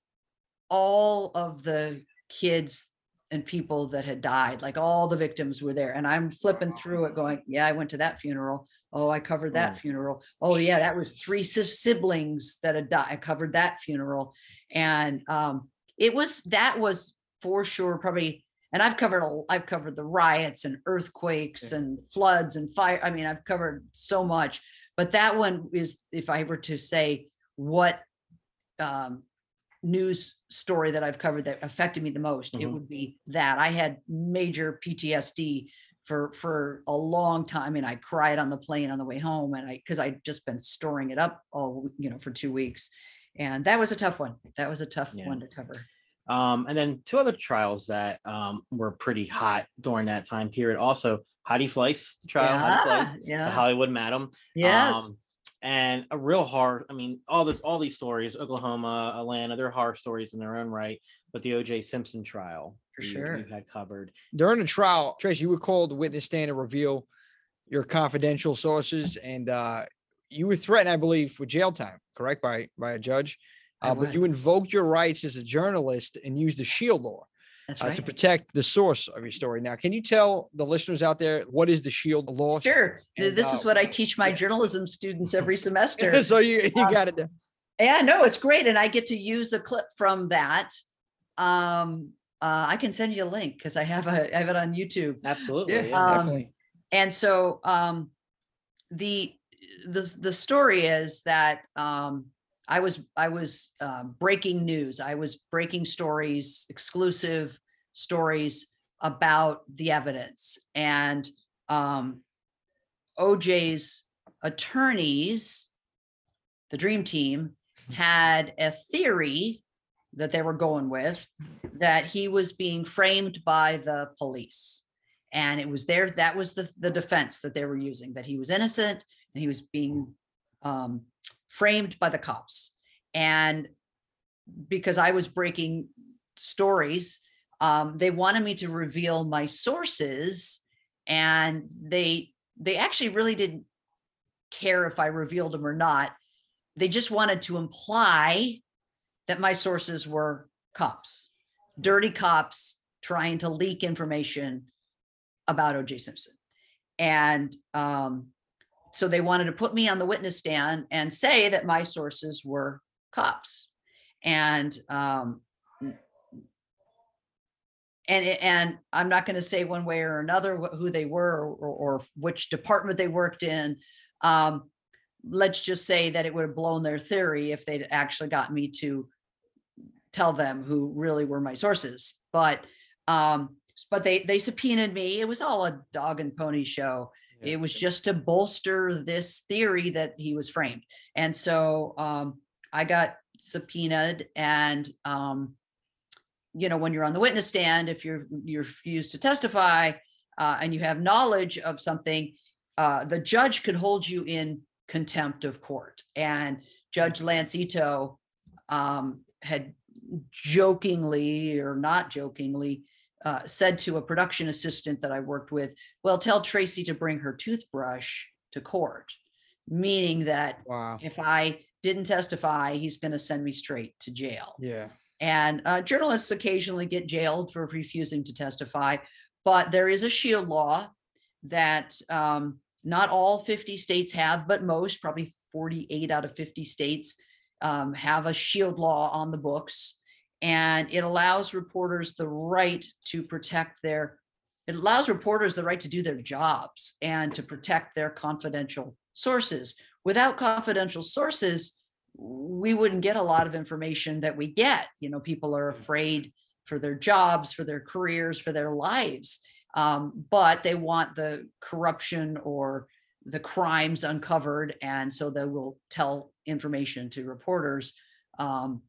all of the kids and people that had died like all the victims were there and i'm flipping through it going yeah i went to that funeral. Oh i covered that funeral. Oh yeah that was three siblings that had died i covered that funeral. And um it was that was for sure probably and i've covered a, i've covered the riots and earthquakes Yeah. and floods and fire i mean i've covered so much but that one is if i were to say what um news story that I've covered that affected me the most, it Mhm. would be that I had major PTSD for for a long time and I cried on the plane on the way home and I because I'd just been storing it up all you know for two weeks. And that was a tough one. That was a tough Yeah. one to cover. Um, and then two other trials that um, were pretty hot during that time period. Also, Heidi Fleiss trial, Heidi Fleiss, the yeah. Hollywood Madam. Yes. Um, and a real hard. I mean, all this, all these stories, Oklahoma, Atlanta, they're horror stories in their own right. But the O.J. Simpson trial, For you, sure. you had covered. During the trial, Trace, you were called to witness stand to reveal your confidential sources, and uh, you were threatened, I believe, with jail time, correct, by by a judge. Uh, but you invoked your rights as a journalist and used the shield law That's uh, to protect the source of your story. Now, can you tell the listeners out there what is the shield law? Sure. And, This is uh, what I teach my journalism students every semester. so you you Um, got it there. Yeah, no, it's great. And I get to use a clip from that. Um, uh, I can send you a link because I have a, I have it on YouTube. Absolutely. Yeah, yeah. Um, definitely. And so um, the the the story is that um, I was I was uh, breaking news. I was breaking stories, exclusive stories about the evidence, and um, OJ's attorneys, the Dream Team, had a theory that they were going with that he was being framed by the police. And it was there that was the, the defense that they were using that he was innocent and he was being um, framed by the cops and because i was breaking stories um, they wanted me to reveal my sources and they they actually really didn't care if i revealed them or not they just wanted to imply that my sources were cops dirty cops trying to leak information about OJ Simpson. And um, so they wanted to put me on the witness stand and say that my sources were cops. And um, and and I'm not going to say one way or another who they were or, or which department they worked in. Um, let's just say that it would have blown their theory if they'd actually got me to tell them who really were my sources. But um, but they they subpoenaed me. It was all a dog and pony show. Yeah. It was just to bolster this theory that he was framed. And so um, I got subpoenaed and um, you know when you're on the witness stand if you're you're refused to testify uh, and you have knowledge of something uh, the judge could hold you in contempt of court and judge lance ito um, had jokingly or not jokingly uh, said to a production assistant that I worked with, well, tell Tracy to bring her toothbrush to court, meaning that Wow. if I didn't testify, he's going to send me straight to jail. Yeah. and uh, journalists occasionally get jailed for refusing to testify. But there is a shield law that um, not all 50 states have, but most, probably 48 out of 50 states, um, have a shield law on the books. And it allows reporters the right to protect their, it allows reporters the right to do their jobs and to protect their confidential sources. Without confidential sources, we wouldn't get a lot of information that we get. You know, people are afraid for their jobs, for their careers, for their lives. Um, but they want the corruption or the crimes uncovered. And so they will tell information to reporters, um,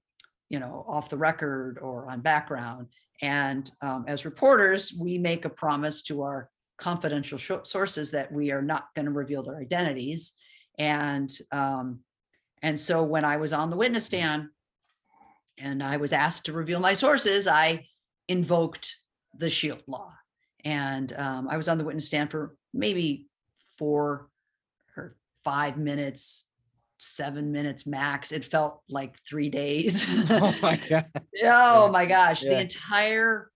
you know, off the record or on background. And um, as reporters, we make a promise to our confidential sh- sources that we are not going to reveal their identities. And um, and so when I was on the witness stand and I was asked to reveal my sources, I invoked the shield law. And um, I was on the witness stand for maybe four or five minutes, seven minutes max. It felt like three days. Oh my god. oh my gosh. Yeah. The entire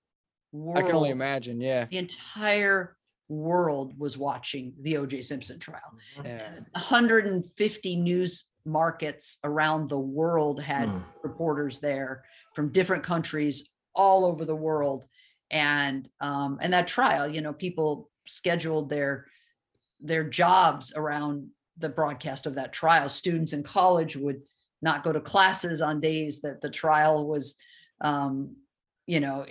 world. I can only imagine. Yeah. The entire world was watching the OJ Simpson trial. Yeah. 150 news markets around the world had Hmm. reporters there from different countries all over the world and um and that trial you know people scheduled their their jobs around the broadcast of that trial. Students in college would not go to classes on days that the trial was um you know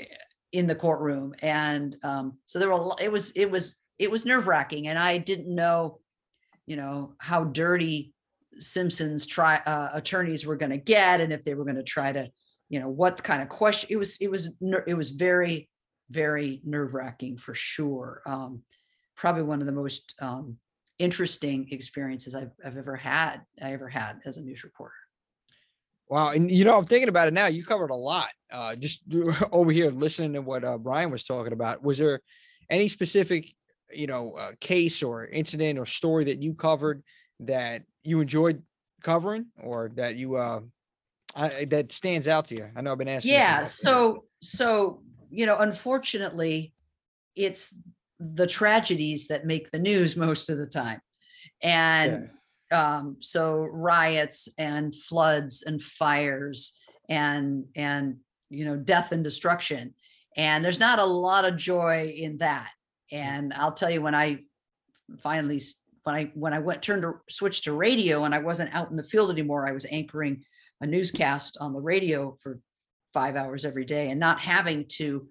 in the courtroom. And um so there were it was it was it was nerve wracking and i didn't know you know how dirty simpson's try uh, attorneys were going to get and if they were going to try to you know what kind of question it was it was it was very very nerve wracking for sure. Um probably one of the most um interesting experiences I've, I've ever had i ever had as a news reporter Wow. And you know, I'm thinking about it now. You covered a lot. Uh, just over here listening to what uh, Brian was talking about. Was there any specific, you know, uh, case or incident or story that you covered that you enjoyed covering or that you uh I, that stands out to you? I know I've been asking. yeah so so you know unfortunately it's the tragedies that make the news most of the time. And um so riots and floods and fires and and you know death and destruction. And there's not a lot of joy in that. And i'll tell you when i finally when i when i went turned to switch to radio and i wasn't out in the field anymore i was anchoring a newscast on the radio for five hours every day and not having to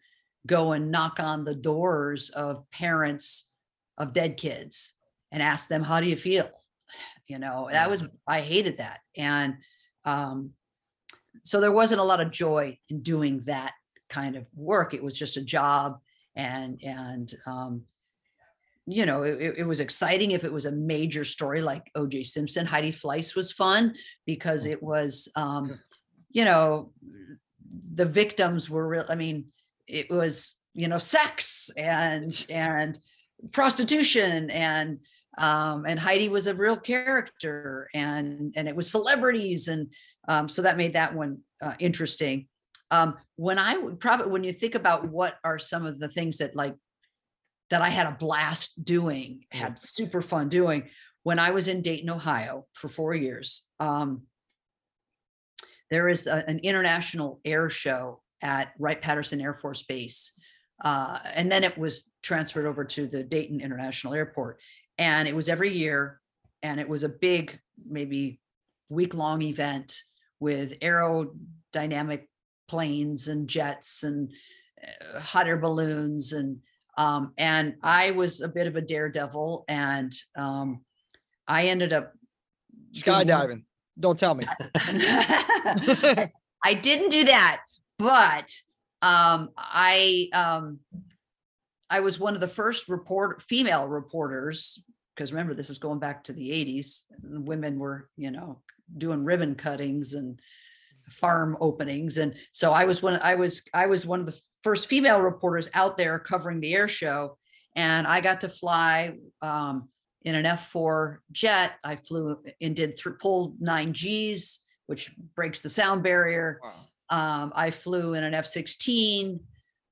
go and knock on the doors of parents of dead kids and ask them how do you feel? You know that was i hated that. And um so there wasn't a lot of joy in doing that kind of work. It was just a job and and um you know it, it- was exciting if it was a major story like oj simpson heidi fleiss was fun because it was um you know the victims were real i mean it was you know sex and and prostitution and um and heidi was a real character and and it was celebrities and um so that made that one uh, interesting. Um when i would probably when you think about what are some of the things that like that i had a blast doing had super fun doing when i was in dayton ohio for four years um there is a- an international air show at Wright Patterson Air Force Base. Uh, and then it was transferred over to the Dayton International Airport. And it was every year. And it was a big, maybe week long event with aerodynamic planes and jets and uh, hot air balloons. And um, and I was a bit of a daredevil. And um, I ended up doing- skydiving. Don't tell me. I didn't do that, but um, I um, I was one of the first report female reporters because remember this is going back to the 80s. and Women were you know doing ribbon cuttings and farm openings, and so I was one. I was I was one of the first female reporters out there covering the air show, and I got to fly. Um, in an F4 jet, I flew and did th- pulled nine Gs, which breaks the sound barrier. Wow. Um, I flew in an F 16.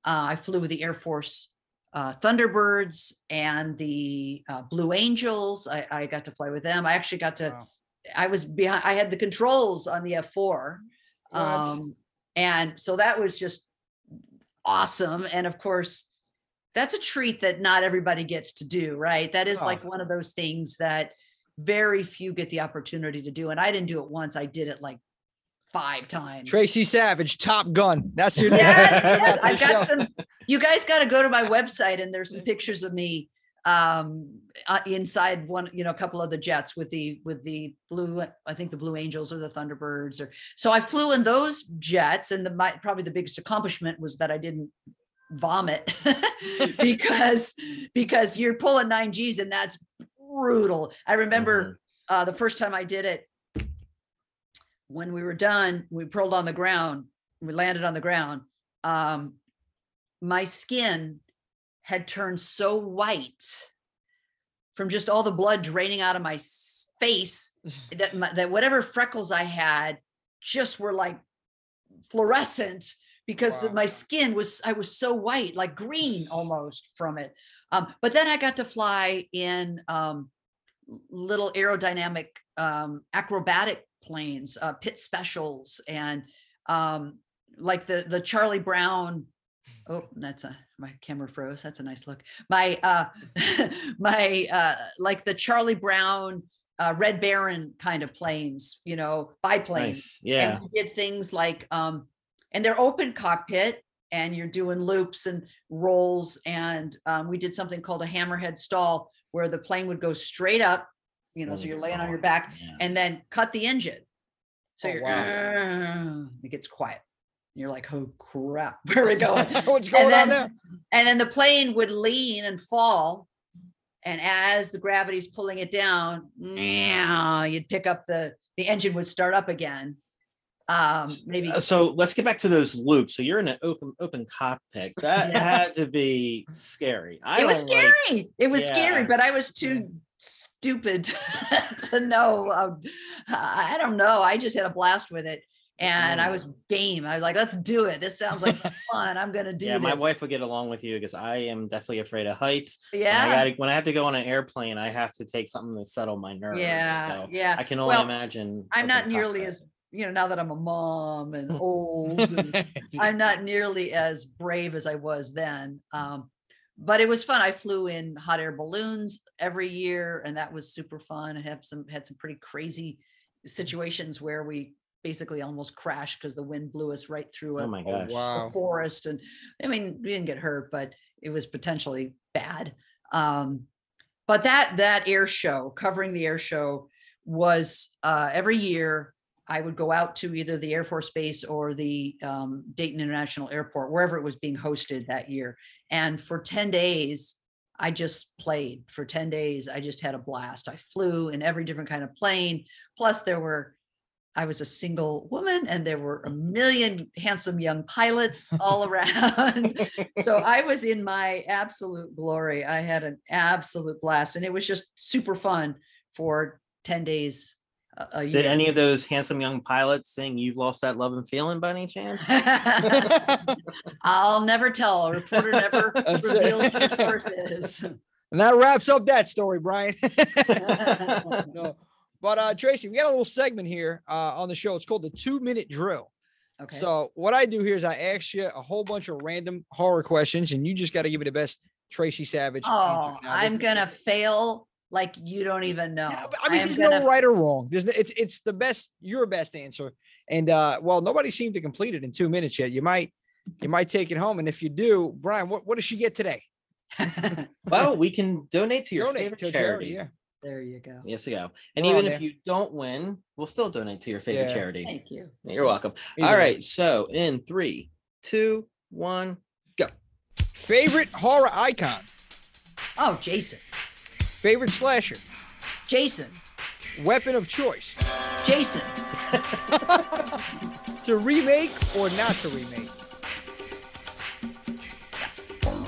Uh, I flew with the Air Force uh, Thunderbirds and the uh, Blue Angels. I, I got to fly with them. I actually got to, Wow. I was behind, I had the controls on the F4. Um, and so that was just awesome. And of course, that's a treat that not everybody gets to do, right? That is Oh. like one of those things that very few get the opportunity to do. And I didn't do it once, I did it like five times. Tracy Savage, Top Gun. That's your Yes, yes, I've got some. You guys got to go to my website, and there's some pictures of me um uh, inside one you know a couple of the jets with the with the blue i think the blue angels or the thunderbirds or so i flew in those jets and the my probably the biggest accomplishment was that i didn't vomit because because you're pulling nine g's and that's brutal i remember uh the first time i did it when we were done we pulled on the ground we landed on the ground um my skin had turned so white from just all the blood draining out of my face that my, that whatever freckles I had just were like fluorescent because the, my skin was I was so white, like green almost from it. Um, but then I got to fly in um, little aerodynamic um, acrobatic planes, uh, Pitts specials, and um, like the the Charlie Brown. Oh, that's a my camera froze. That's a nice look. My uh, my uh, like the Charlie Brown uh, Red Baron kind of planes, you know, biplanes. Nice. Yeah. And we did things like, um, and they're open cockpit and you're doing loops and rolls. And um, we did something called a hammerhead stall where the plane would go straight up, you know, so you're laying on your back Yeah. and then cut the engine. So Oh, you're, wow. it gets quiet. You're like, oh crap, where are we going? What's going and on then, there? And then the plane would lean and fall. And as the gravity's pulling it down, meow, you'd pick up the the engine would start up again. Um, maybe Uh, So let's get back to those loops. So you're in an open open cockpit. That Yeah. had to be scary. I it was don't like- scary. it was scary, but I was too stupid to know. um, I don't know. I just had a blast with it. And I was game. I was like, let's do it. This sounds like fun. I'm gonna do it. yeah, this. my wife would get along with you because I am definitely afraid of heights. When I yeah. gotta when I have to go on an airplane, I have to take something to settle my nerves. Yeah. So Yeah. I can only Well, imagine. I'm not nearly as you know now that I'm a mom and old. and I'm not nearly as brave as I was then. Um, but it was fun. I flew in hot air balloons every year, and that was super fun. I have some had some pretty crazy situations where we basically almost crashed because the wind blew us right through a, Oh my gosh. a Wow. forest. And I mean, we didn't get hurt, but it was potentially bad. Um, but that that air show, covering the air show, was uh, every year. I would go out to either the Air Force Base or the um, Dayton International Airport, wherever it was being hosted that year. And for 10 days, I just played. For 10 days, I just had a blast. I flew in every different kind of plane. Plus, there were, I was a single woman and there were a million handsome young pilots all around. so I was in my absolute glory. I had an absolute blast and it was just super fun for 10 days a, a year. Did any of those handsome young pilots sing "You've Lost That Lovin' Feeling" by any chance? I'll never tell. A reporter never That's it. reveals your sources. And that wraps up that story, Brian. no. But uh Tracy, we got a little segment here uh on the show. It's called the two minute drill. Okay. So what I do here is I ask you a whole bunch of random horror questions, and you just got to give me the best Tracy Savage. oh, I'm gonna fail like you don't even know. Yeah, I mean, am there's gonna- no right or wrong. There's no, it's it's the best your best answer. And uh, well, nobody seemed to complete it in two minutes yet. You might you might take it home, and if you do, Brian, what, what does she get today? well, we can donate to your Donate favorite to a charity. Yeah. there you go. Yes, we go. And We're on even if you don't win, we'll still donate to your favorite Yeah. charity. Thank you. You're welcome. Either All way. So in three, two, one. go. Favorite horror icon. Oh, Jason. Favorite slasher. Jason. Weapon of choice. Jason. To remake or not to remake.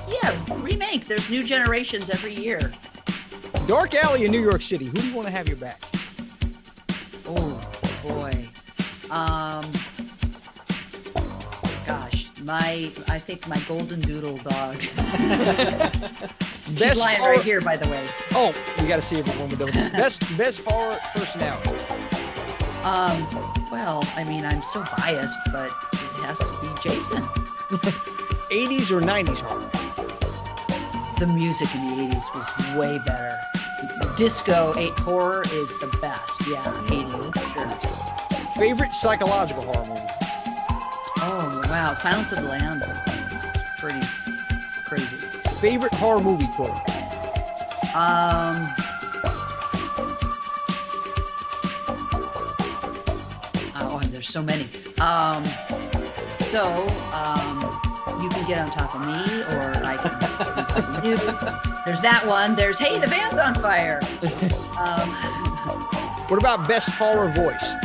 Yeah, remake. There's new generations every year. Dark Alley in New York City. Who do you want to have your back? Oh boy. Um Gosh, My, I think my golden doodle dog. She's Best lying right here, by the way. Oh, we got to see everyone we're doing. Best best horror personality. Um, well, I mean, I'm so biased, but it has to be Jason. 80s or 90s horror? The music in the 80s was way better. Disco eight horror is the best. Yeah, 80s, sure. Favorite psychological horror movie? Oh wow, Silence of the Lambs, pretty. Favorite horror movie quote? Um. Oh, there's so many. Um, so um, you can get on top of me, or I can. get on top of you. There's that one. There's hey, the band's on fire. Um, What about best horror voice.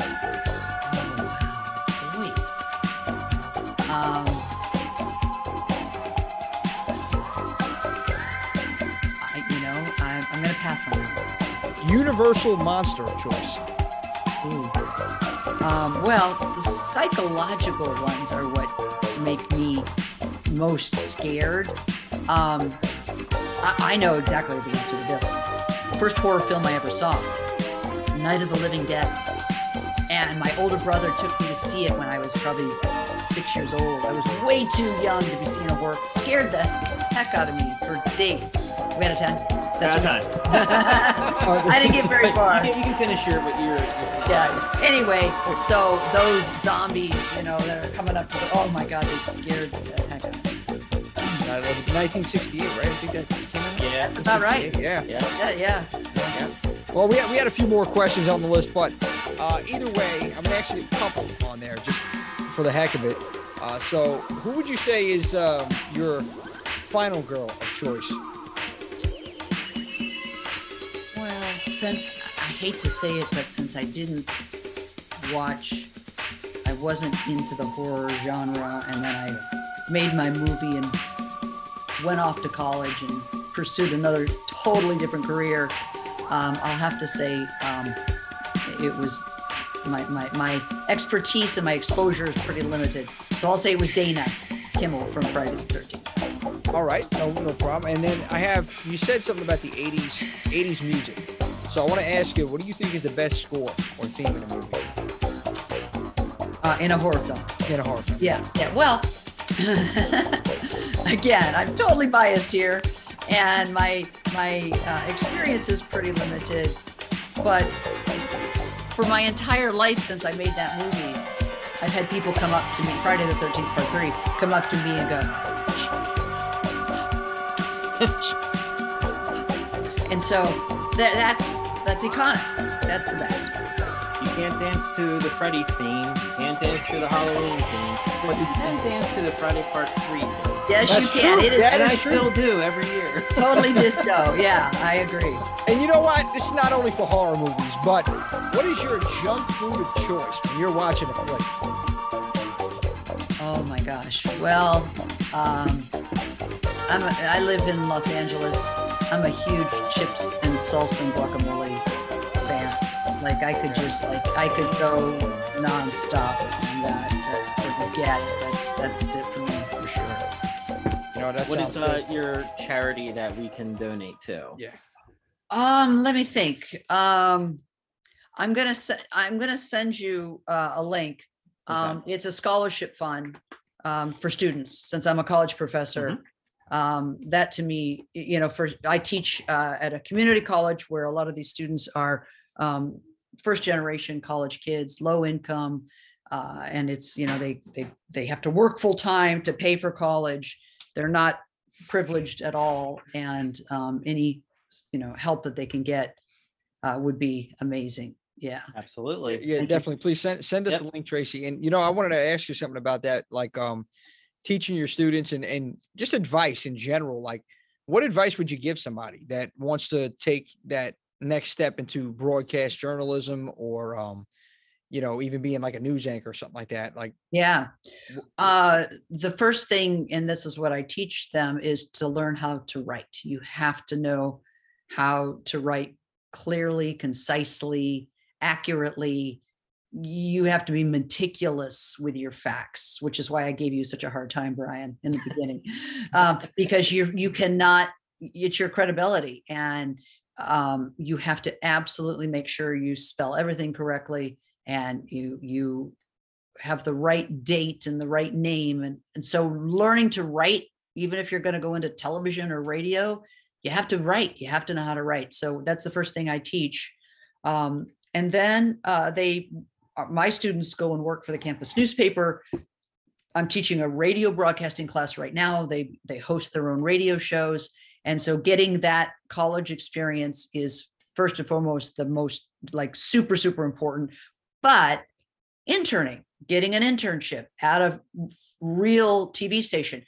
Universal monster choice. Um, well, the psychological ones are what make me most scared. Um, I, I know exactly the answer to this. First horror film I ever saw, Night of the Living Dead. And my older brother took me to see it when I was probably six years old. I was way too young to be seeing a horror. Scared the heck out of me for days. We had a 10? That's That's time. I didn't get very far. You can, you can finish your your. your Yeah. Anyway, so those zombies, you know, that are coming up to the, oh my god, they scared the heck out of me. Uh, 1968, right? I think that came out. Yeah. That's about right. Yeah. Yeah. Yeah, yeah. Well, we had, we had a few more questions on the list, but uh, either way, I'm gonna actually a couple on there just for the heck of it. Uh, so, who would you say is um, your final girl of choice? Since I hate to say it, but since I didn't watch, I wasn't into the horror genre, and then I made my movie and went off to college and pursued another totally different career. Um, I'll have to say um, it was my, my, my expertise and my exposure is pretty limited. So I'll say it was Dana Kimmel from Friday the 13th. All right, no, no problem. And then I have you said something about the 80s 80s music. So I want to ask you, what do you think is the best score or theme in a movie Uh, in a horror film. in a horror film? Yeah, yeah. Well, again, I'm totally biased here, and my my uh, experience is pretty limited. But for my entire life since I made that movie, I've had people come up to me, Friday the 13th, Part Three, come up to me and go, and so that, that's that's iconic. That's the best. You can't dance to the Freddy theme. You can't dance to the Halloween theme. But you can dance to the Friday Part 3 theme. Yes, you That's can. true. It is That And is I true. still do every year. totally disco. Yeah, I agree. And you know what? This is not only for horror movies, but what is your junk food of choice when you're watching a flick? Oh my gosh. Well, um, I'm a, I live in Los Angeles. I'm a huge chips and salsa and guacamole fan. Like I could just like I could go nonstop on that. Uh, forget. That's that's it for me for sure. You know, that What sounds uh, your charity that we can donate to? Yeah. Um, let me think. Um, I'm gonna send I'm gonna send you uh, a link. Okay. Um, it's a scholarship fund um, for students. Since I'm a college professor, um, that to me, you know, for I teach uh, at a community college where a lot of these students are um, first generation college kids, low income, uh, and it's you know they they they have to work full time to pay for college. They're not privileged at all, and um, any you know help that they can get uh, would be amazing. Yeah. Absolutely. Yeah, Thank you. definitely. Please send send us Yep. the link, Tracy. And you know, I wanted to ask you something about that, like um, teaching your students and and just advice in general. Like, what advice would you give somebody that wants to take that next step into broadcast journalism or um, you know, even being like a news anchor or something like that? Like, Yeah. Uh, the first thing, and this is what I teach them, is to learn how to write. You have to know how to write clearly, concisely, accurately, you have to be meticulous with your facts, which is why I gave you such a hard time, Brian, in the beginning, um, because you you cannot. It's your credibility, and um, you have to absolutely make sure you spell everything correctly, and you you have the right date and the right name, and and so learning to write, even if you're going to go into television or radio, you have to write. You have to know how to write. So that's the first thing I teach. Um, and then uh, they uh, my students go and work for the campus newspaper. I'm teaching a radio broadcasting class right now. They they host their own radio shows, and so getting that college experience is first and foremost the most like super super important. But interning, getting an internship at a real TV station,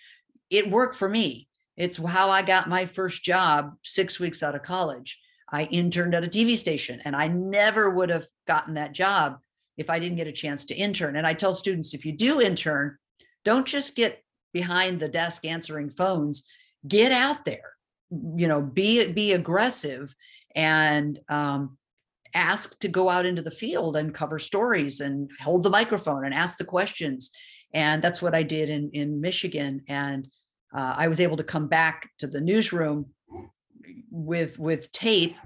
it worked for me. It's how I got my first job six weeks out of college. I interned at a TV station, and I never would have gotten that job if I didn't get a chance to intern. And I tell students if you do intern, don't just get behind the desk answering phones, get out there, you know, be be aggressive and um, ask to go out into the field and cover stories and hold the microphone and ask the questions. And that's what I did in in Michigan. And uh, I was able to come back to the newsroom with with tape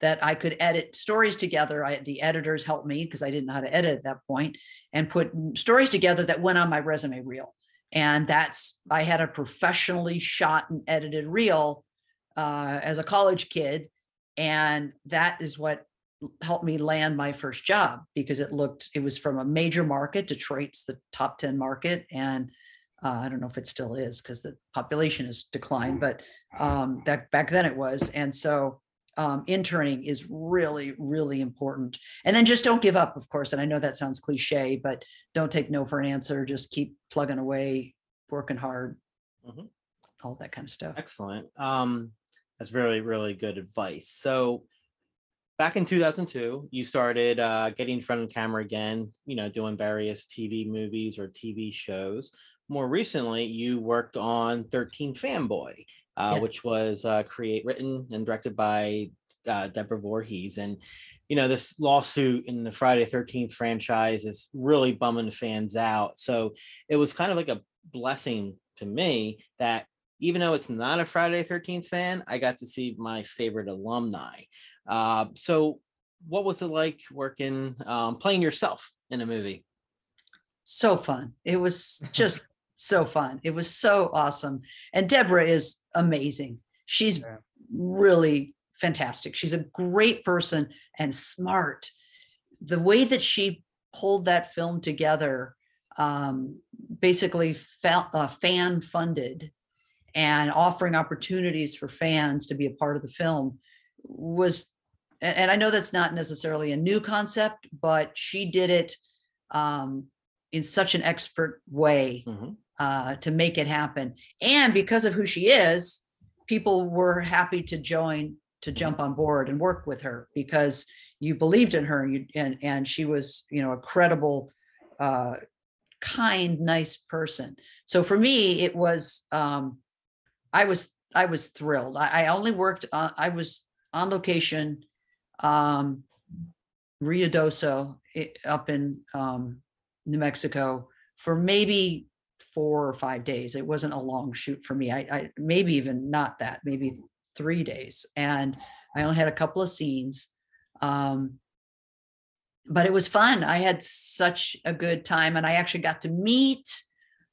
that I could edit stories together. I, the editors helped me because I didn't know how to edit at that point and put stories together that went on my resume reel. And that's, I had a professionally shot and edited reel uh, as a college kid. And that is what helped me land my first job because it looked, it was from a major market. Detroit's the top 10 market. And uh, I don't know if it still is because the population has declined, but um, that back then it was. And so um, interning is really, really important. And then just don't give up, of course. And I know that sounds cliche, but don't take no for an answer. Just keep plugging away, working hard, Mhm. all that kind of stuff. Excellent. Um, that's really, really good advice. So back in 2002, you started uh, getting in front of the camera again, you know, doing various TV movies or TV shows. More recently, you worked on 13 Fanboy, uh, which was uh, create written and directed by uh, Deborah Voorhees. And, you know, this lawsuit in the Friday 13th franchise is really bumming fans out. So it was kind of like a blessing to me that even though it's not a Friday the 13th fan, I got to see my favorite alumni. Uh, so, what was it like working, um, playing yourself in a movie? So fun. It was just so fun. It was so awesome. And Deborah is amazing. She's really fantastic. She's a great person and smart. The way that she pulled that film together, um, basically fa- uh, fan funded and offering opportunities for fans to be a part of the film was and I know that's not necessarily a new concept, but she did it um, in such an expert way Mhm. uh, to make it happen. And because of who she is, people were happy to join to jump on board and work with her because you believed in her and you, and and she was you know a credible uh kind nice person so for me it was um i was i was thrilled. I, I only worked on i was on location um Ruidoso i- up in um new mexico for maybe four or five days. It wasn't a long shoot for me. I, I maybe even not that maybe three days. And i only had a couple of scenes um but it was fun. I had such a good time and i actually got to meet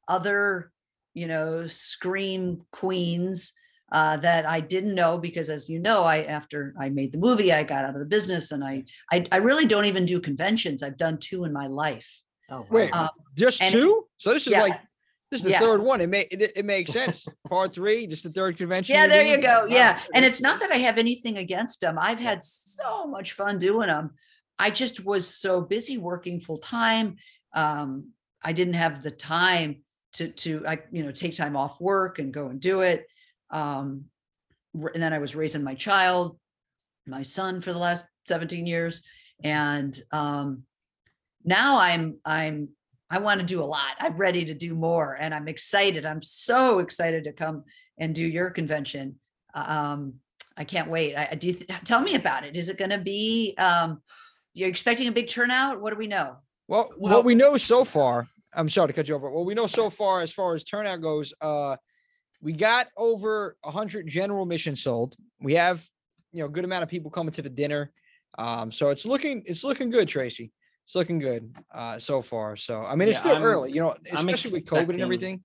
other you know scream queens uh, that I didn't know because, as you know, I after I made the movie, I got out of the business, and I I, I really don't even do conventions. I've done two in my life. Oh, Wait, Um, just and- two? So this is yeah. like this is the Yeah. third one. It may it, it makes sense. Part three, just the third convention. Yeah, you're there you go. Wow, Yeah. And it's not that I have anything against them. I've had so much fun doing them. I just was so busy working full time. Um, I didn't have the time to to I you know take time off work and go and do it. Um, and then I was raising my child, my son for the last 17 years. And um, now I'm I'm I want to do a lot. I'm ready to do more and I'm excited. I'm so excited to come and do your convention. Um, I can't wait. I, do. You th- tell me about it. Is it going to be? Um, you're expecting a big turnout? What do we know? Well, Well- what we know so far, I'm sorry to cut you off, but what we know so far as far as turnout goes, uh, we got over 100 general admissions sold. We have, you know, a good amount of people coming to the dinner. Um, so it's looking it's looking good, Tracy. It's looking good uh, so far. So I mean, it's Yeah, still I'm- early, you know, especially with COVID and everything.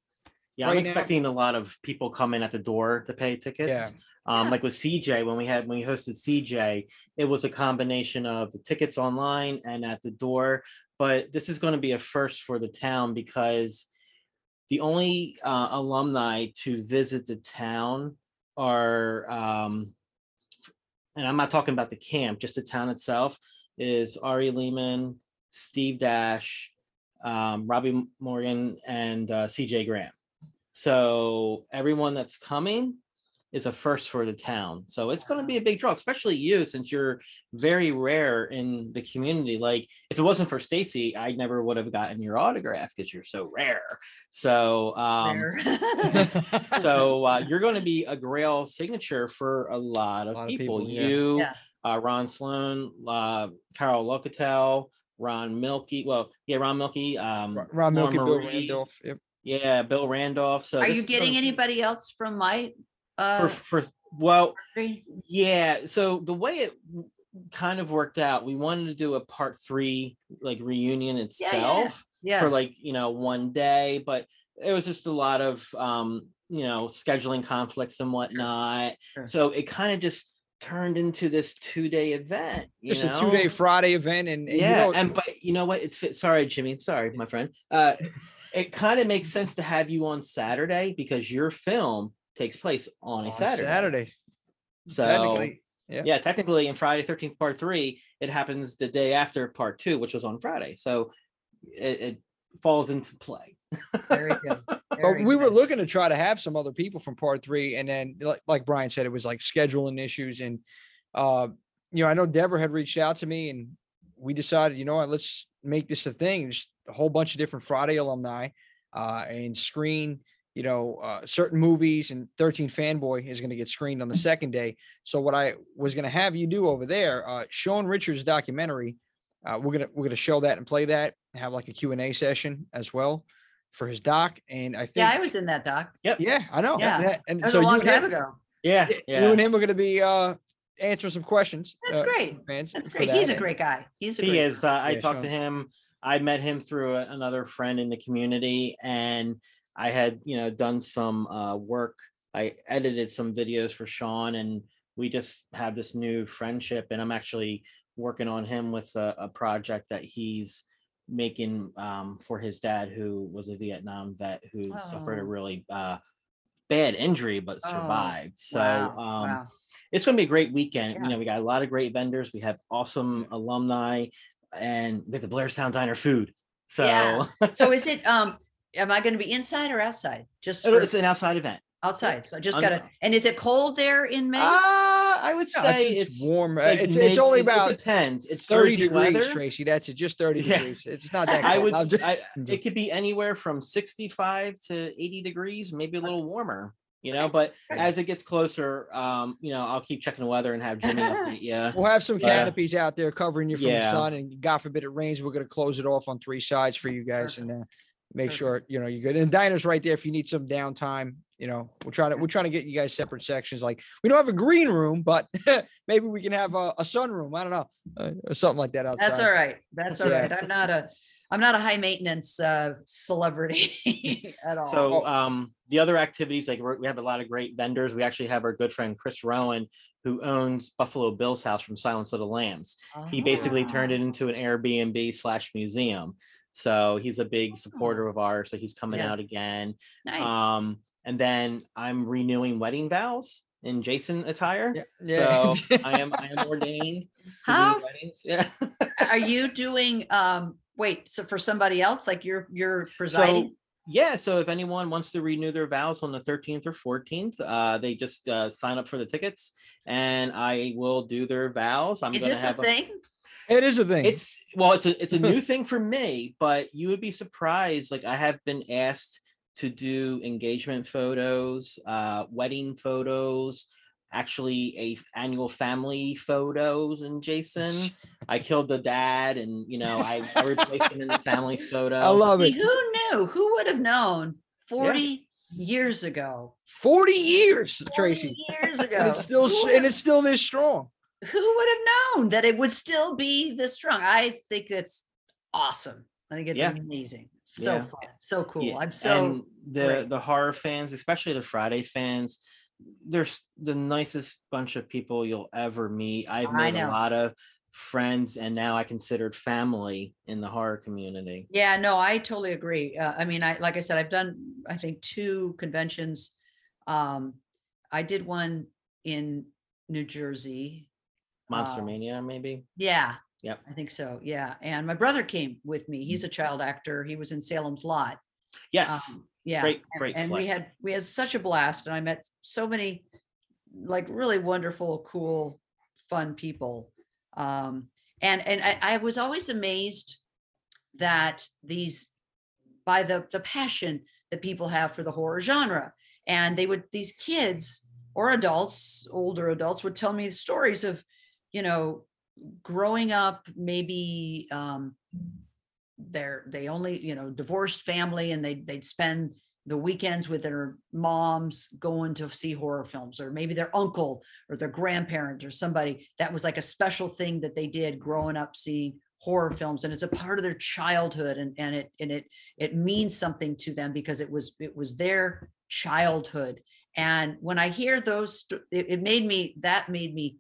Yeah, I'm right now. expecting a lot of people come in at the door to pay tickets. Yeah. Um, Yeah. like with CJ, when we had when we hosted CJ, it was a combination of the tickets online and at the door. But this is going to be a first for the town because the only uh, alumni to visit the town are, um, and I'm not talking about the camp, just the town itself, is Ari Lehman, Steve Dash, um, Robbie Morgan, and uh, CJ Graham. So everyone that's coming is a first for the town. So it's going to be a big draw, especially you, since you're very rare in the community. Like if it wasn't for Stacy, I never would have gotten your autograph because you're so rare. So um, There. so uh, you're going to be a Grail signature for a lot of lot of people. people. You, Yeah. uh, Ron Sloan, uh, Carol Locatell, Ron Millkie. Well, yeah, Ron Millkie. Um, Ron- Ron Laura Milky, Bill Randolph. Yep. Yeah, Bill Randolph. So Are you getting anybody else from my uh for for well three? yeah so the way it kind of worked out we wanted to do a part three like reunion yeah. itself Yeah. for like you know one day but it was just a lot of um you know scheduling conflicts and whatnot Sure. so it kind of just turned into this two-day event you It's know? a two day Friday event, and, and you yeah know, and but you know what it's sorry jimmy sorry my friend uh it kind of makes sense to have you on saturday because your film takes place on a saturday Saturday. so technically, yeah. yeah. technically in Friday 13th part three, it happens the day after part two, which was on Friday. So it, it falls into play. Very good. But Very we were looking to try to have some other people from part three, and then like, like Brian said, it was like scheduling issues, and uh, you know, I know Deborah had reached out to me, and we decided, you know what, let's make this a thing. Just a whole bunch of different Friday alumni, uh, and screen, you know, uh, certain movies, and 13 Fanboy is going to get screened on the second day. So what I was going to have you do over there, uh, Sean Richards documentary, uh, we're gonna we're gonna show that and play that, have like a Q and A session as well for his doc, and I think Yeah, I was in that doc. Yep. yeah, I know. Yeah. And, that- and That was so a long you, and time him, ago. Yeah. you and him are going to be uh, answering some questions. That's uh, great. Fans That's for great. He's that, a great guy. He's a great He is. Uh, I Yeah, talked to him. I met him through a, another friend in the community, and I had, you know, done some uh, work. I edited some videos for Sean, and we just have this new friendship. And I'm actually working on him with a, a project that he's making um, for his dad, who was a Vietnam vet who suffered a Oh. really uh, bad injury but Oh, survived. So wow, um, wow. it's going to be a great weekend. Yeah. You know, we got a lot of great vendors. We have awesome alumni, and we have the Blairstown Diner food. So Yeah. So is it um am I going to be inside or outside? Just for it's an outside event. outside. So I just gotta and is it cold there in May? Uh, I would No, say it's, it's, warm. uh, like it's, mid- it's only it- it about depends. It's 30 degrees, weather. Tracy. That's it. Just 30 Yeah. degrees. It's not that cold. I would. Just- I, it could be anywhere from 65 to 80 degrees, maybe a little warmer. You know, but as it gets closer, um, you know, I'll keep checking the weather and have Jimmy update you. We'll have some Uh, canopies out there covering you from yeah. the sun, and God forbid it rains. We're going to close it off on three sides for you guys, and uh, make Perfect. sure you know you're good. And diner's right there if you need some downtime. You know, we're trying to we're trying to get you guys separate sections. Like we don't have a green room, but maybe we can have a, a sunroom. I don't know, uh, or something like that outside. That's all right. That's all Yeah. right. I'm not a I'm not a high maintenance uh celebrity at all. So um, the other activities, like we're- we have a lot of great vendors. We actually have our good friend Chris Rowan, who owns Buffalo Bill's house from Silence of the Lambs. He basically turned it Ah, into an Airbnb slash museum. So he's a big supporter of ours. So he's coming Yeah. out again. nice. Um, and then I'm renewing wedding vows in Jason attire. Yeah. So I am I am ordained How? weddings. Yeah. Are you doing um wait, so for somebody else like you're you're presiding? So yeah, so if anyone wants to renew their vows on the 13th or 14th, uh, they just uh, sign up for the tickets, and I will do their vows. I'm Is gonna this a have thing? it is a thing. It's well, it's a it's a new thing for me, but you would be surprised. Like I have been asked to do engagement photos, uh, wedding photos, actually a annual family photos and Jason. I killed the dad and you know I, I replaced him in the family photo. I love See, it. who knew? Who would have known 40 years ago? 40 years, 40 Tracy. Years ago. And it's still Who and it's still this strong. who would have known that it would still be this strong? I think it's awesome. I think it's Yeah. amazing. So Yeah. fun. So cool. Yeah, I'm so and the great. the horror fans, especially the Friday fans, they're the nicest bunch of people you'll ever meet. I've made a lot of friends, and now I considered family in the horror community. yeah, no, I totally agree. Uh, I mean, I like I said, I've done I think two conventions. Um, I did one in New Jersey. Monster uh, Mania, maybe. Yeah. Yep. I think so. Yeah. And my brother came with me. He's a child actor. He was in Salem's Lot. Yes, Um, yeah. great, great and we had we had such a blast and i met so many like really wonderful cool fun people um and and i, I was always amazed that these by the the passion that people have for the horror genre and they would these kids or adults older adults would tell me stories of you know growing up maybe um they're they only you know divorced family and they they'd spend the weekends with their moms going to see horror films or maybe their uncle or their grandparent or somebody. That was like a special thing that they did growing up seeing horror films and it's a part of their childhood and and it and it it means something to them because it was it was their childhood. And when i hear those it, it made me that made me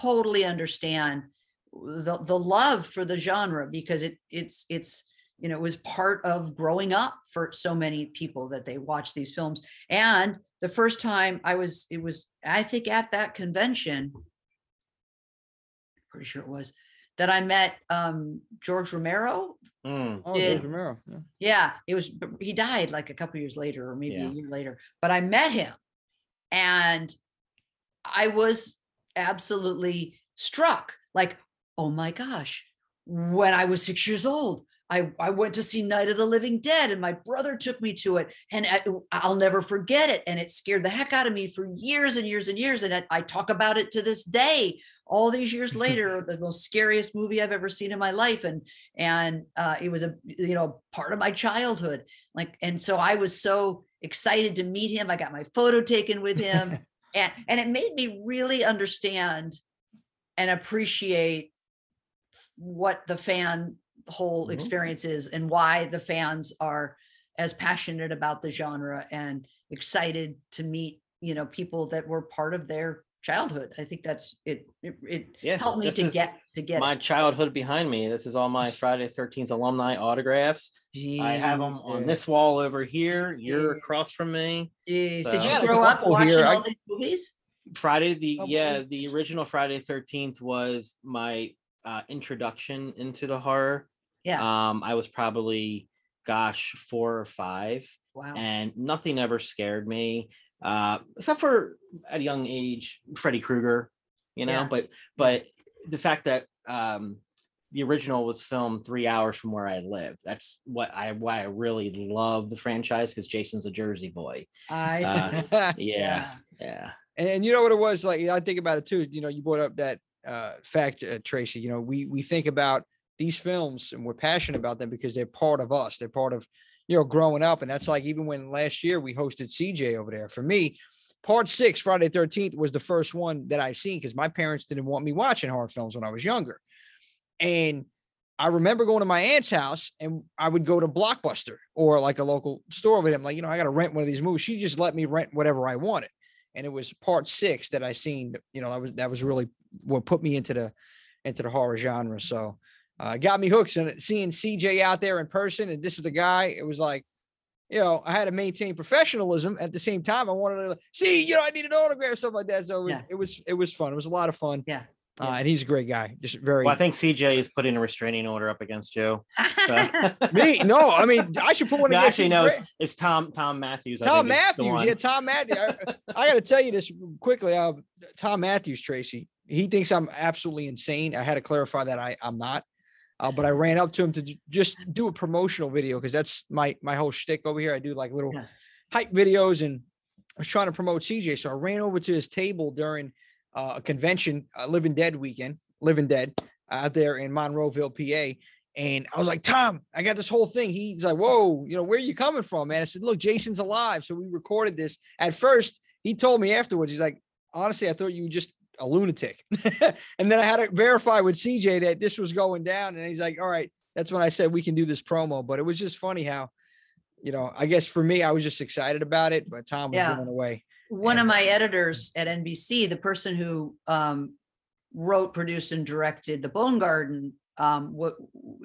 totally understand the the love for the genre because it it's it's you know it was part of growing up for so many people that they watch these films and the first time i was it was i think at that convention pretty sure it was that i met um george romero Mm, Oh, Did- George Romero. yeah. yeah, it was he died like a couple years later or maybe Yeah. a year later. But I met him and I was absolutely struck like, oh my gosh, when I was 6 years old, I, I went to see Night of the Living Dead and my brother took me to it and I, I'll never forget it and it scared the heck out of me for years and years and years and I, I talk about it to this day. All these years later the most scariest movie I've ever seen in my life and and uh, it was a you know part of my childhood. Like and so i was so excited to meet him i got my photo taken with him and and it made me really understand and appreciate what the fan whole Mhm. experience is and why the fans are as passionate about the genre and excited to meet you know people that were part of their childhood i think that's it it, it Yeah, helped me to get to get my childhood behind me. This is all my Friday Thirteenth alumni autographs. it. I have them on this wall over here. You're Yeah. across from me. So- Did you got grow up watching here. I- all these movies? Friday the Oh, yeah boy. the original Friday Thirteenth was my uh, introduction into the horror. Yeah. Um, I was probably gosh four or five, wow. and nothing ever scared me, uh, except for at a young age Freddy Krueger, you know. Yeah. But but the fact that um, the original was filmed three hours from where I live. That's what I why I really love the franchise because Jason's a Jersey boy. I uh, see. Yeah, yeah. and, and you know what it was like i think about it too you know you brought up that uh fact uh, tracy you know we we think about these films and we're passionate about them because they're part of us they're part of you know growing up and that's like even when last year we hosted cj over there for me part six friday 13th was the first one that I've seen because my parents didn't want me watching horror films when i was younger and I remember going to my aunt's house and I would go to Blockbuster or like a local store with him. Like, you know, I got to rent one of these movies. She just let me rent whatever I wanted. And it was part six that I seen, you know, that was, that was really what put me into the, into the horror genre. So, uh, got me hooked and seeing CJ out there in person. And this is the guy, it was like, you know, I had to maintain professionalism at the same time. I wanted to see, you know, I need an autograph, or something like that. So it was, Yeah. it was, it was fun. It was a lot of fun. Yeah. Uh, and he's a great guy. Just very, Well, I think CJ is putting a restraining order up against you. me. No, I mean, I should put one No, against actually, you, no, Greg. it's, it's Thom Thom Mathews. I Thom think Mathews. Yeah, Thom Mathews. I, I got to tell you this quickly. Uh, Thom Mathews, Tracy, he thinks I'm absolutely insane. I had to clarify that I, I'm not. Uh, but I ran up to him to j- just do a promotional video because that's my my whole shtick over here. I do like little Yeah. hype videos and I was trying to promote CJ. So I ran over to his table during uh, a convention, uh, Living Dead weekend, Living Dead out there in Monroeville, PA. And I was like, Thom, I got this whole thing. He's like, Whoa, you know, where are you coming from, man? I said, Look, Jason's alive. So we recorded this. At first, he told me afterwards, he's like, Honestly, I thought you just a lunatic. and then I had to verify with CJ that this was going down. And he's like, All right, that's when I said we can do this promo. But it was just funny how, you know, I guess for me, I was just excited about it, but Thom was Yeah. going away. One of my editors at NBC, the person who um, wrote, produced, and directed The Bone Garden, um, what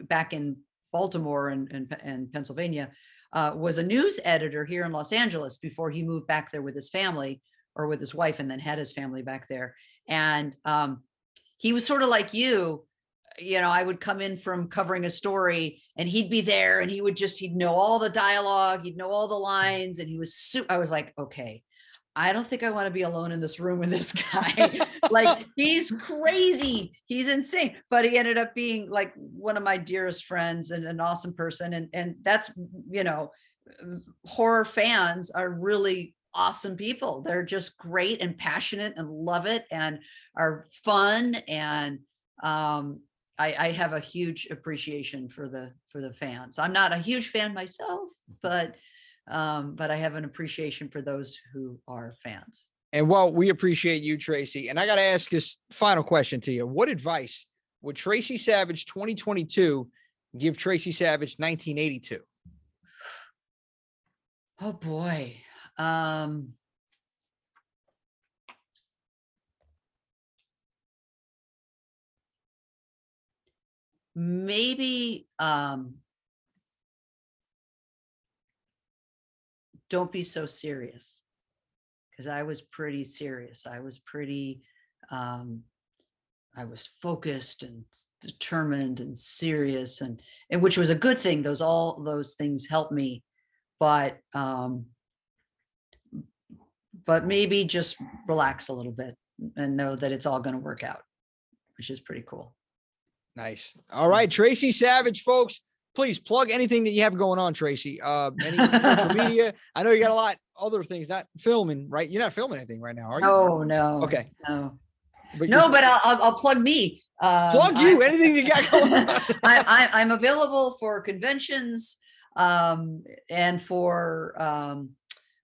back in Baltimore and and, and Pennsylvania, uh, was a news editor here in Los Angeles before he moved back there with his family or with his wife, and then had his family back there. And um, he was sort of like you. You know, I would come in from covering a story, and he'd be there, and he would just he'd know all the dialogue, he'd know all the lines, and he was. Su- I was like, okay, I don't think I want to be alone in this room with this guy. like he's crazy. He's insane. But he ended up being like one of my dearest friends and an awesome person. And and that's you know, horror fans are really awesome people. They're just great and passionate and love it and are fun. And um I, I have a huge appreciation for the for the fans. I'm not a huge fan myself, but um, but I have an appreciation for those who are fans. And well, we appreciate you, Tracy. And I got to ask this final question to you. What advice would Tracy Savage 2022 give Tracy Savage 1982? Oh boy. Um, maybe um, don't be so serious because I was pretty serious. I was pretty, um, I was focused and determined and serious, and and which was a good thing. Those all those things helped me, but um, but maybe just relax a little bit and know that it's all going to work out, which is pretty cool. Nice. All right, Tracy Savage, folks. Please plug anything that you have going on, Tracy. Uh, any social media. I know you got a lot other things, not filming, right? You're not filming anything right now, are you? No, no. Okay. No, But no, but I'll, I'll, plug me. Um, plug I- you. anything you got going on. I, I, I'm available for conventions um, and for um,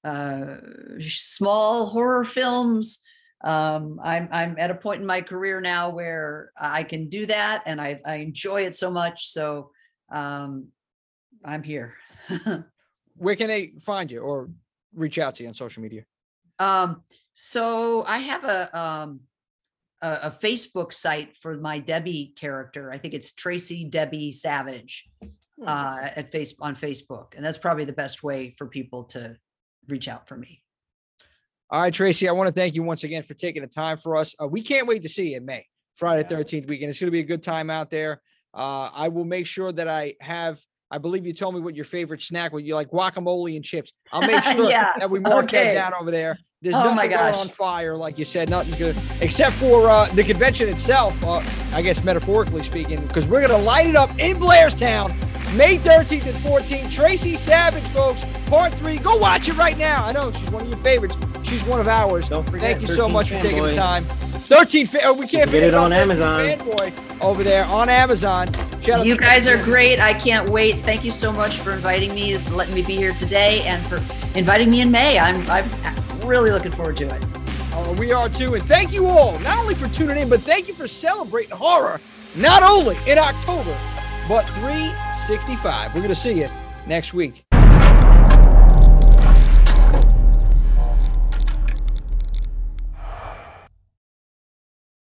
uh, small horror films. Um, I'm I'm at a point in my career now where I can do that, and I I enjoy it so much. So um, I'm here. Where can they find you or reach out to you on social media? Um, so I have a um a, a Facebook site for my Debbie character. I think it's Tracy Debbie Savage Hmm. uh, at face on Facebook, and that's probably the best way for people to reach out for me. All right, Tracy, I want to thank you once again for taking the time for us. Uh, we can't wait to see you in May, Friday Yeah. 13th weekend. It's going to be a good time out there. Uh, I will make sure that I have, I believe you told me what your favorite snack was. You like guacamole and chips. I'll make sure Yeah, that we mark that okay. down over there. There's Oh nothing going on fire, like you said, nothing good, except for uh, the convention itself, uh, I guess metaphorically speaking, because we're going to light it up in Blairstown, May 13th and 14th. Tracy Savage, folks, part three. Go watch it right now. I know she's one of your favorites. She's one of ours. Don't forget. Thank you so much for taking the time. 13 fa- oh, we can't Get forget it on Amazon. Fanboy over there on Amazon. Shout You to guys are great. I can't wait. Thank you so much for inviting me, letting me be here today, and for inviting me in May. I'm I'm really looking forward to it. Oh, we are too. And thank you all, not only for tuning in, but thank you for celebrating horror, not only in October, but 365. We're going to see you next week.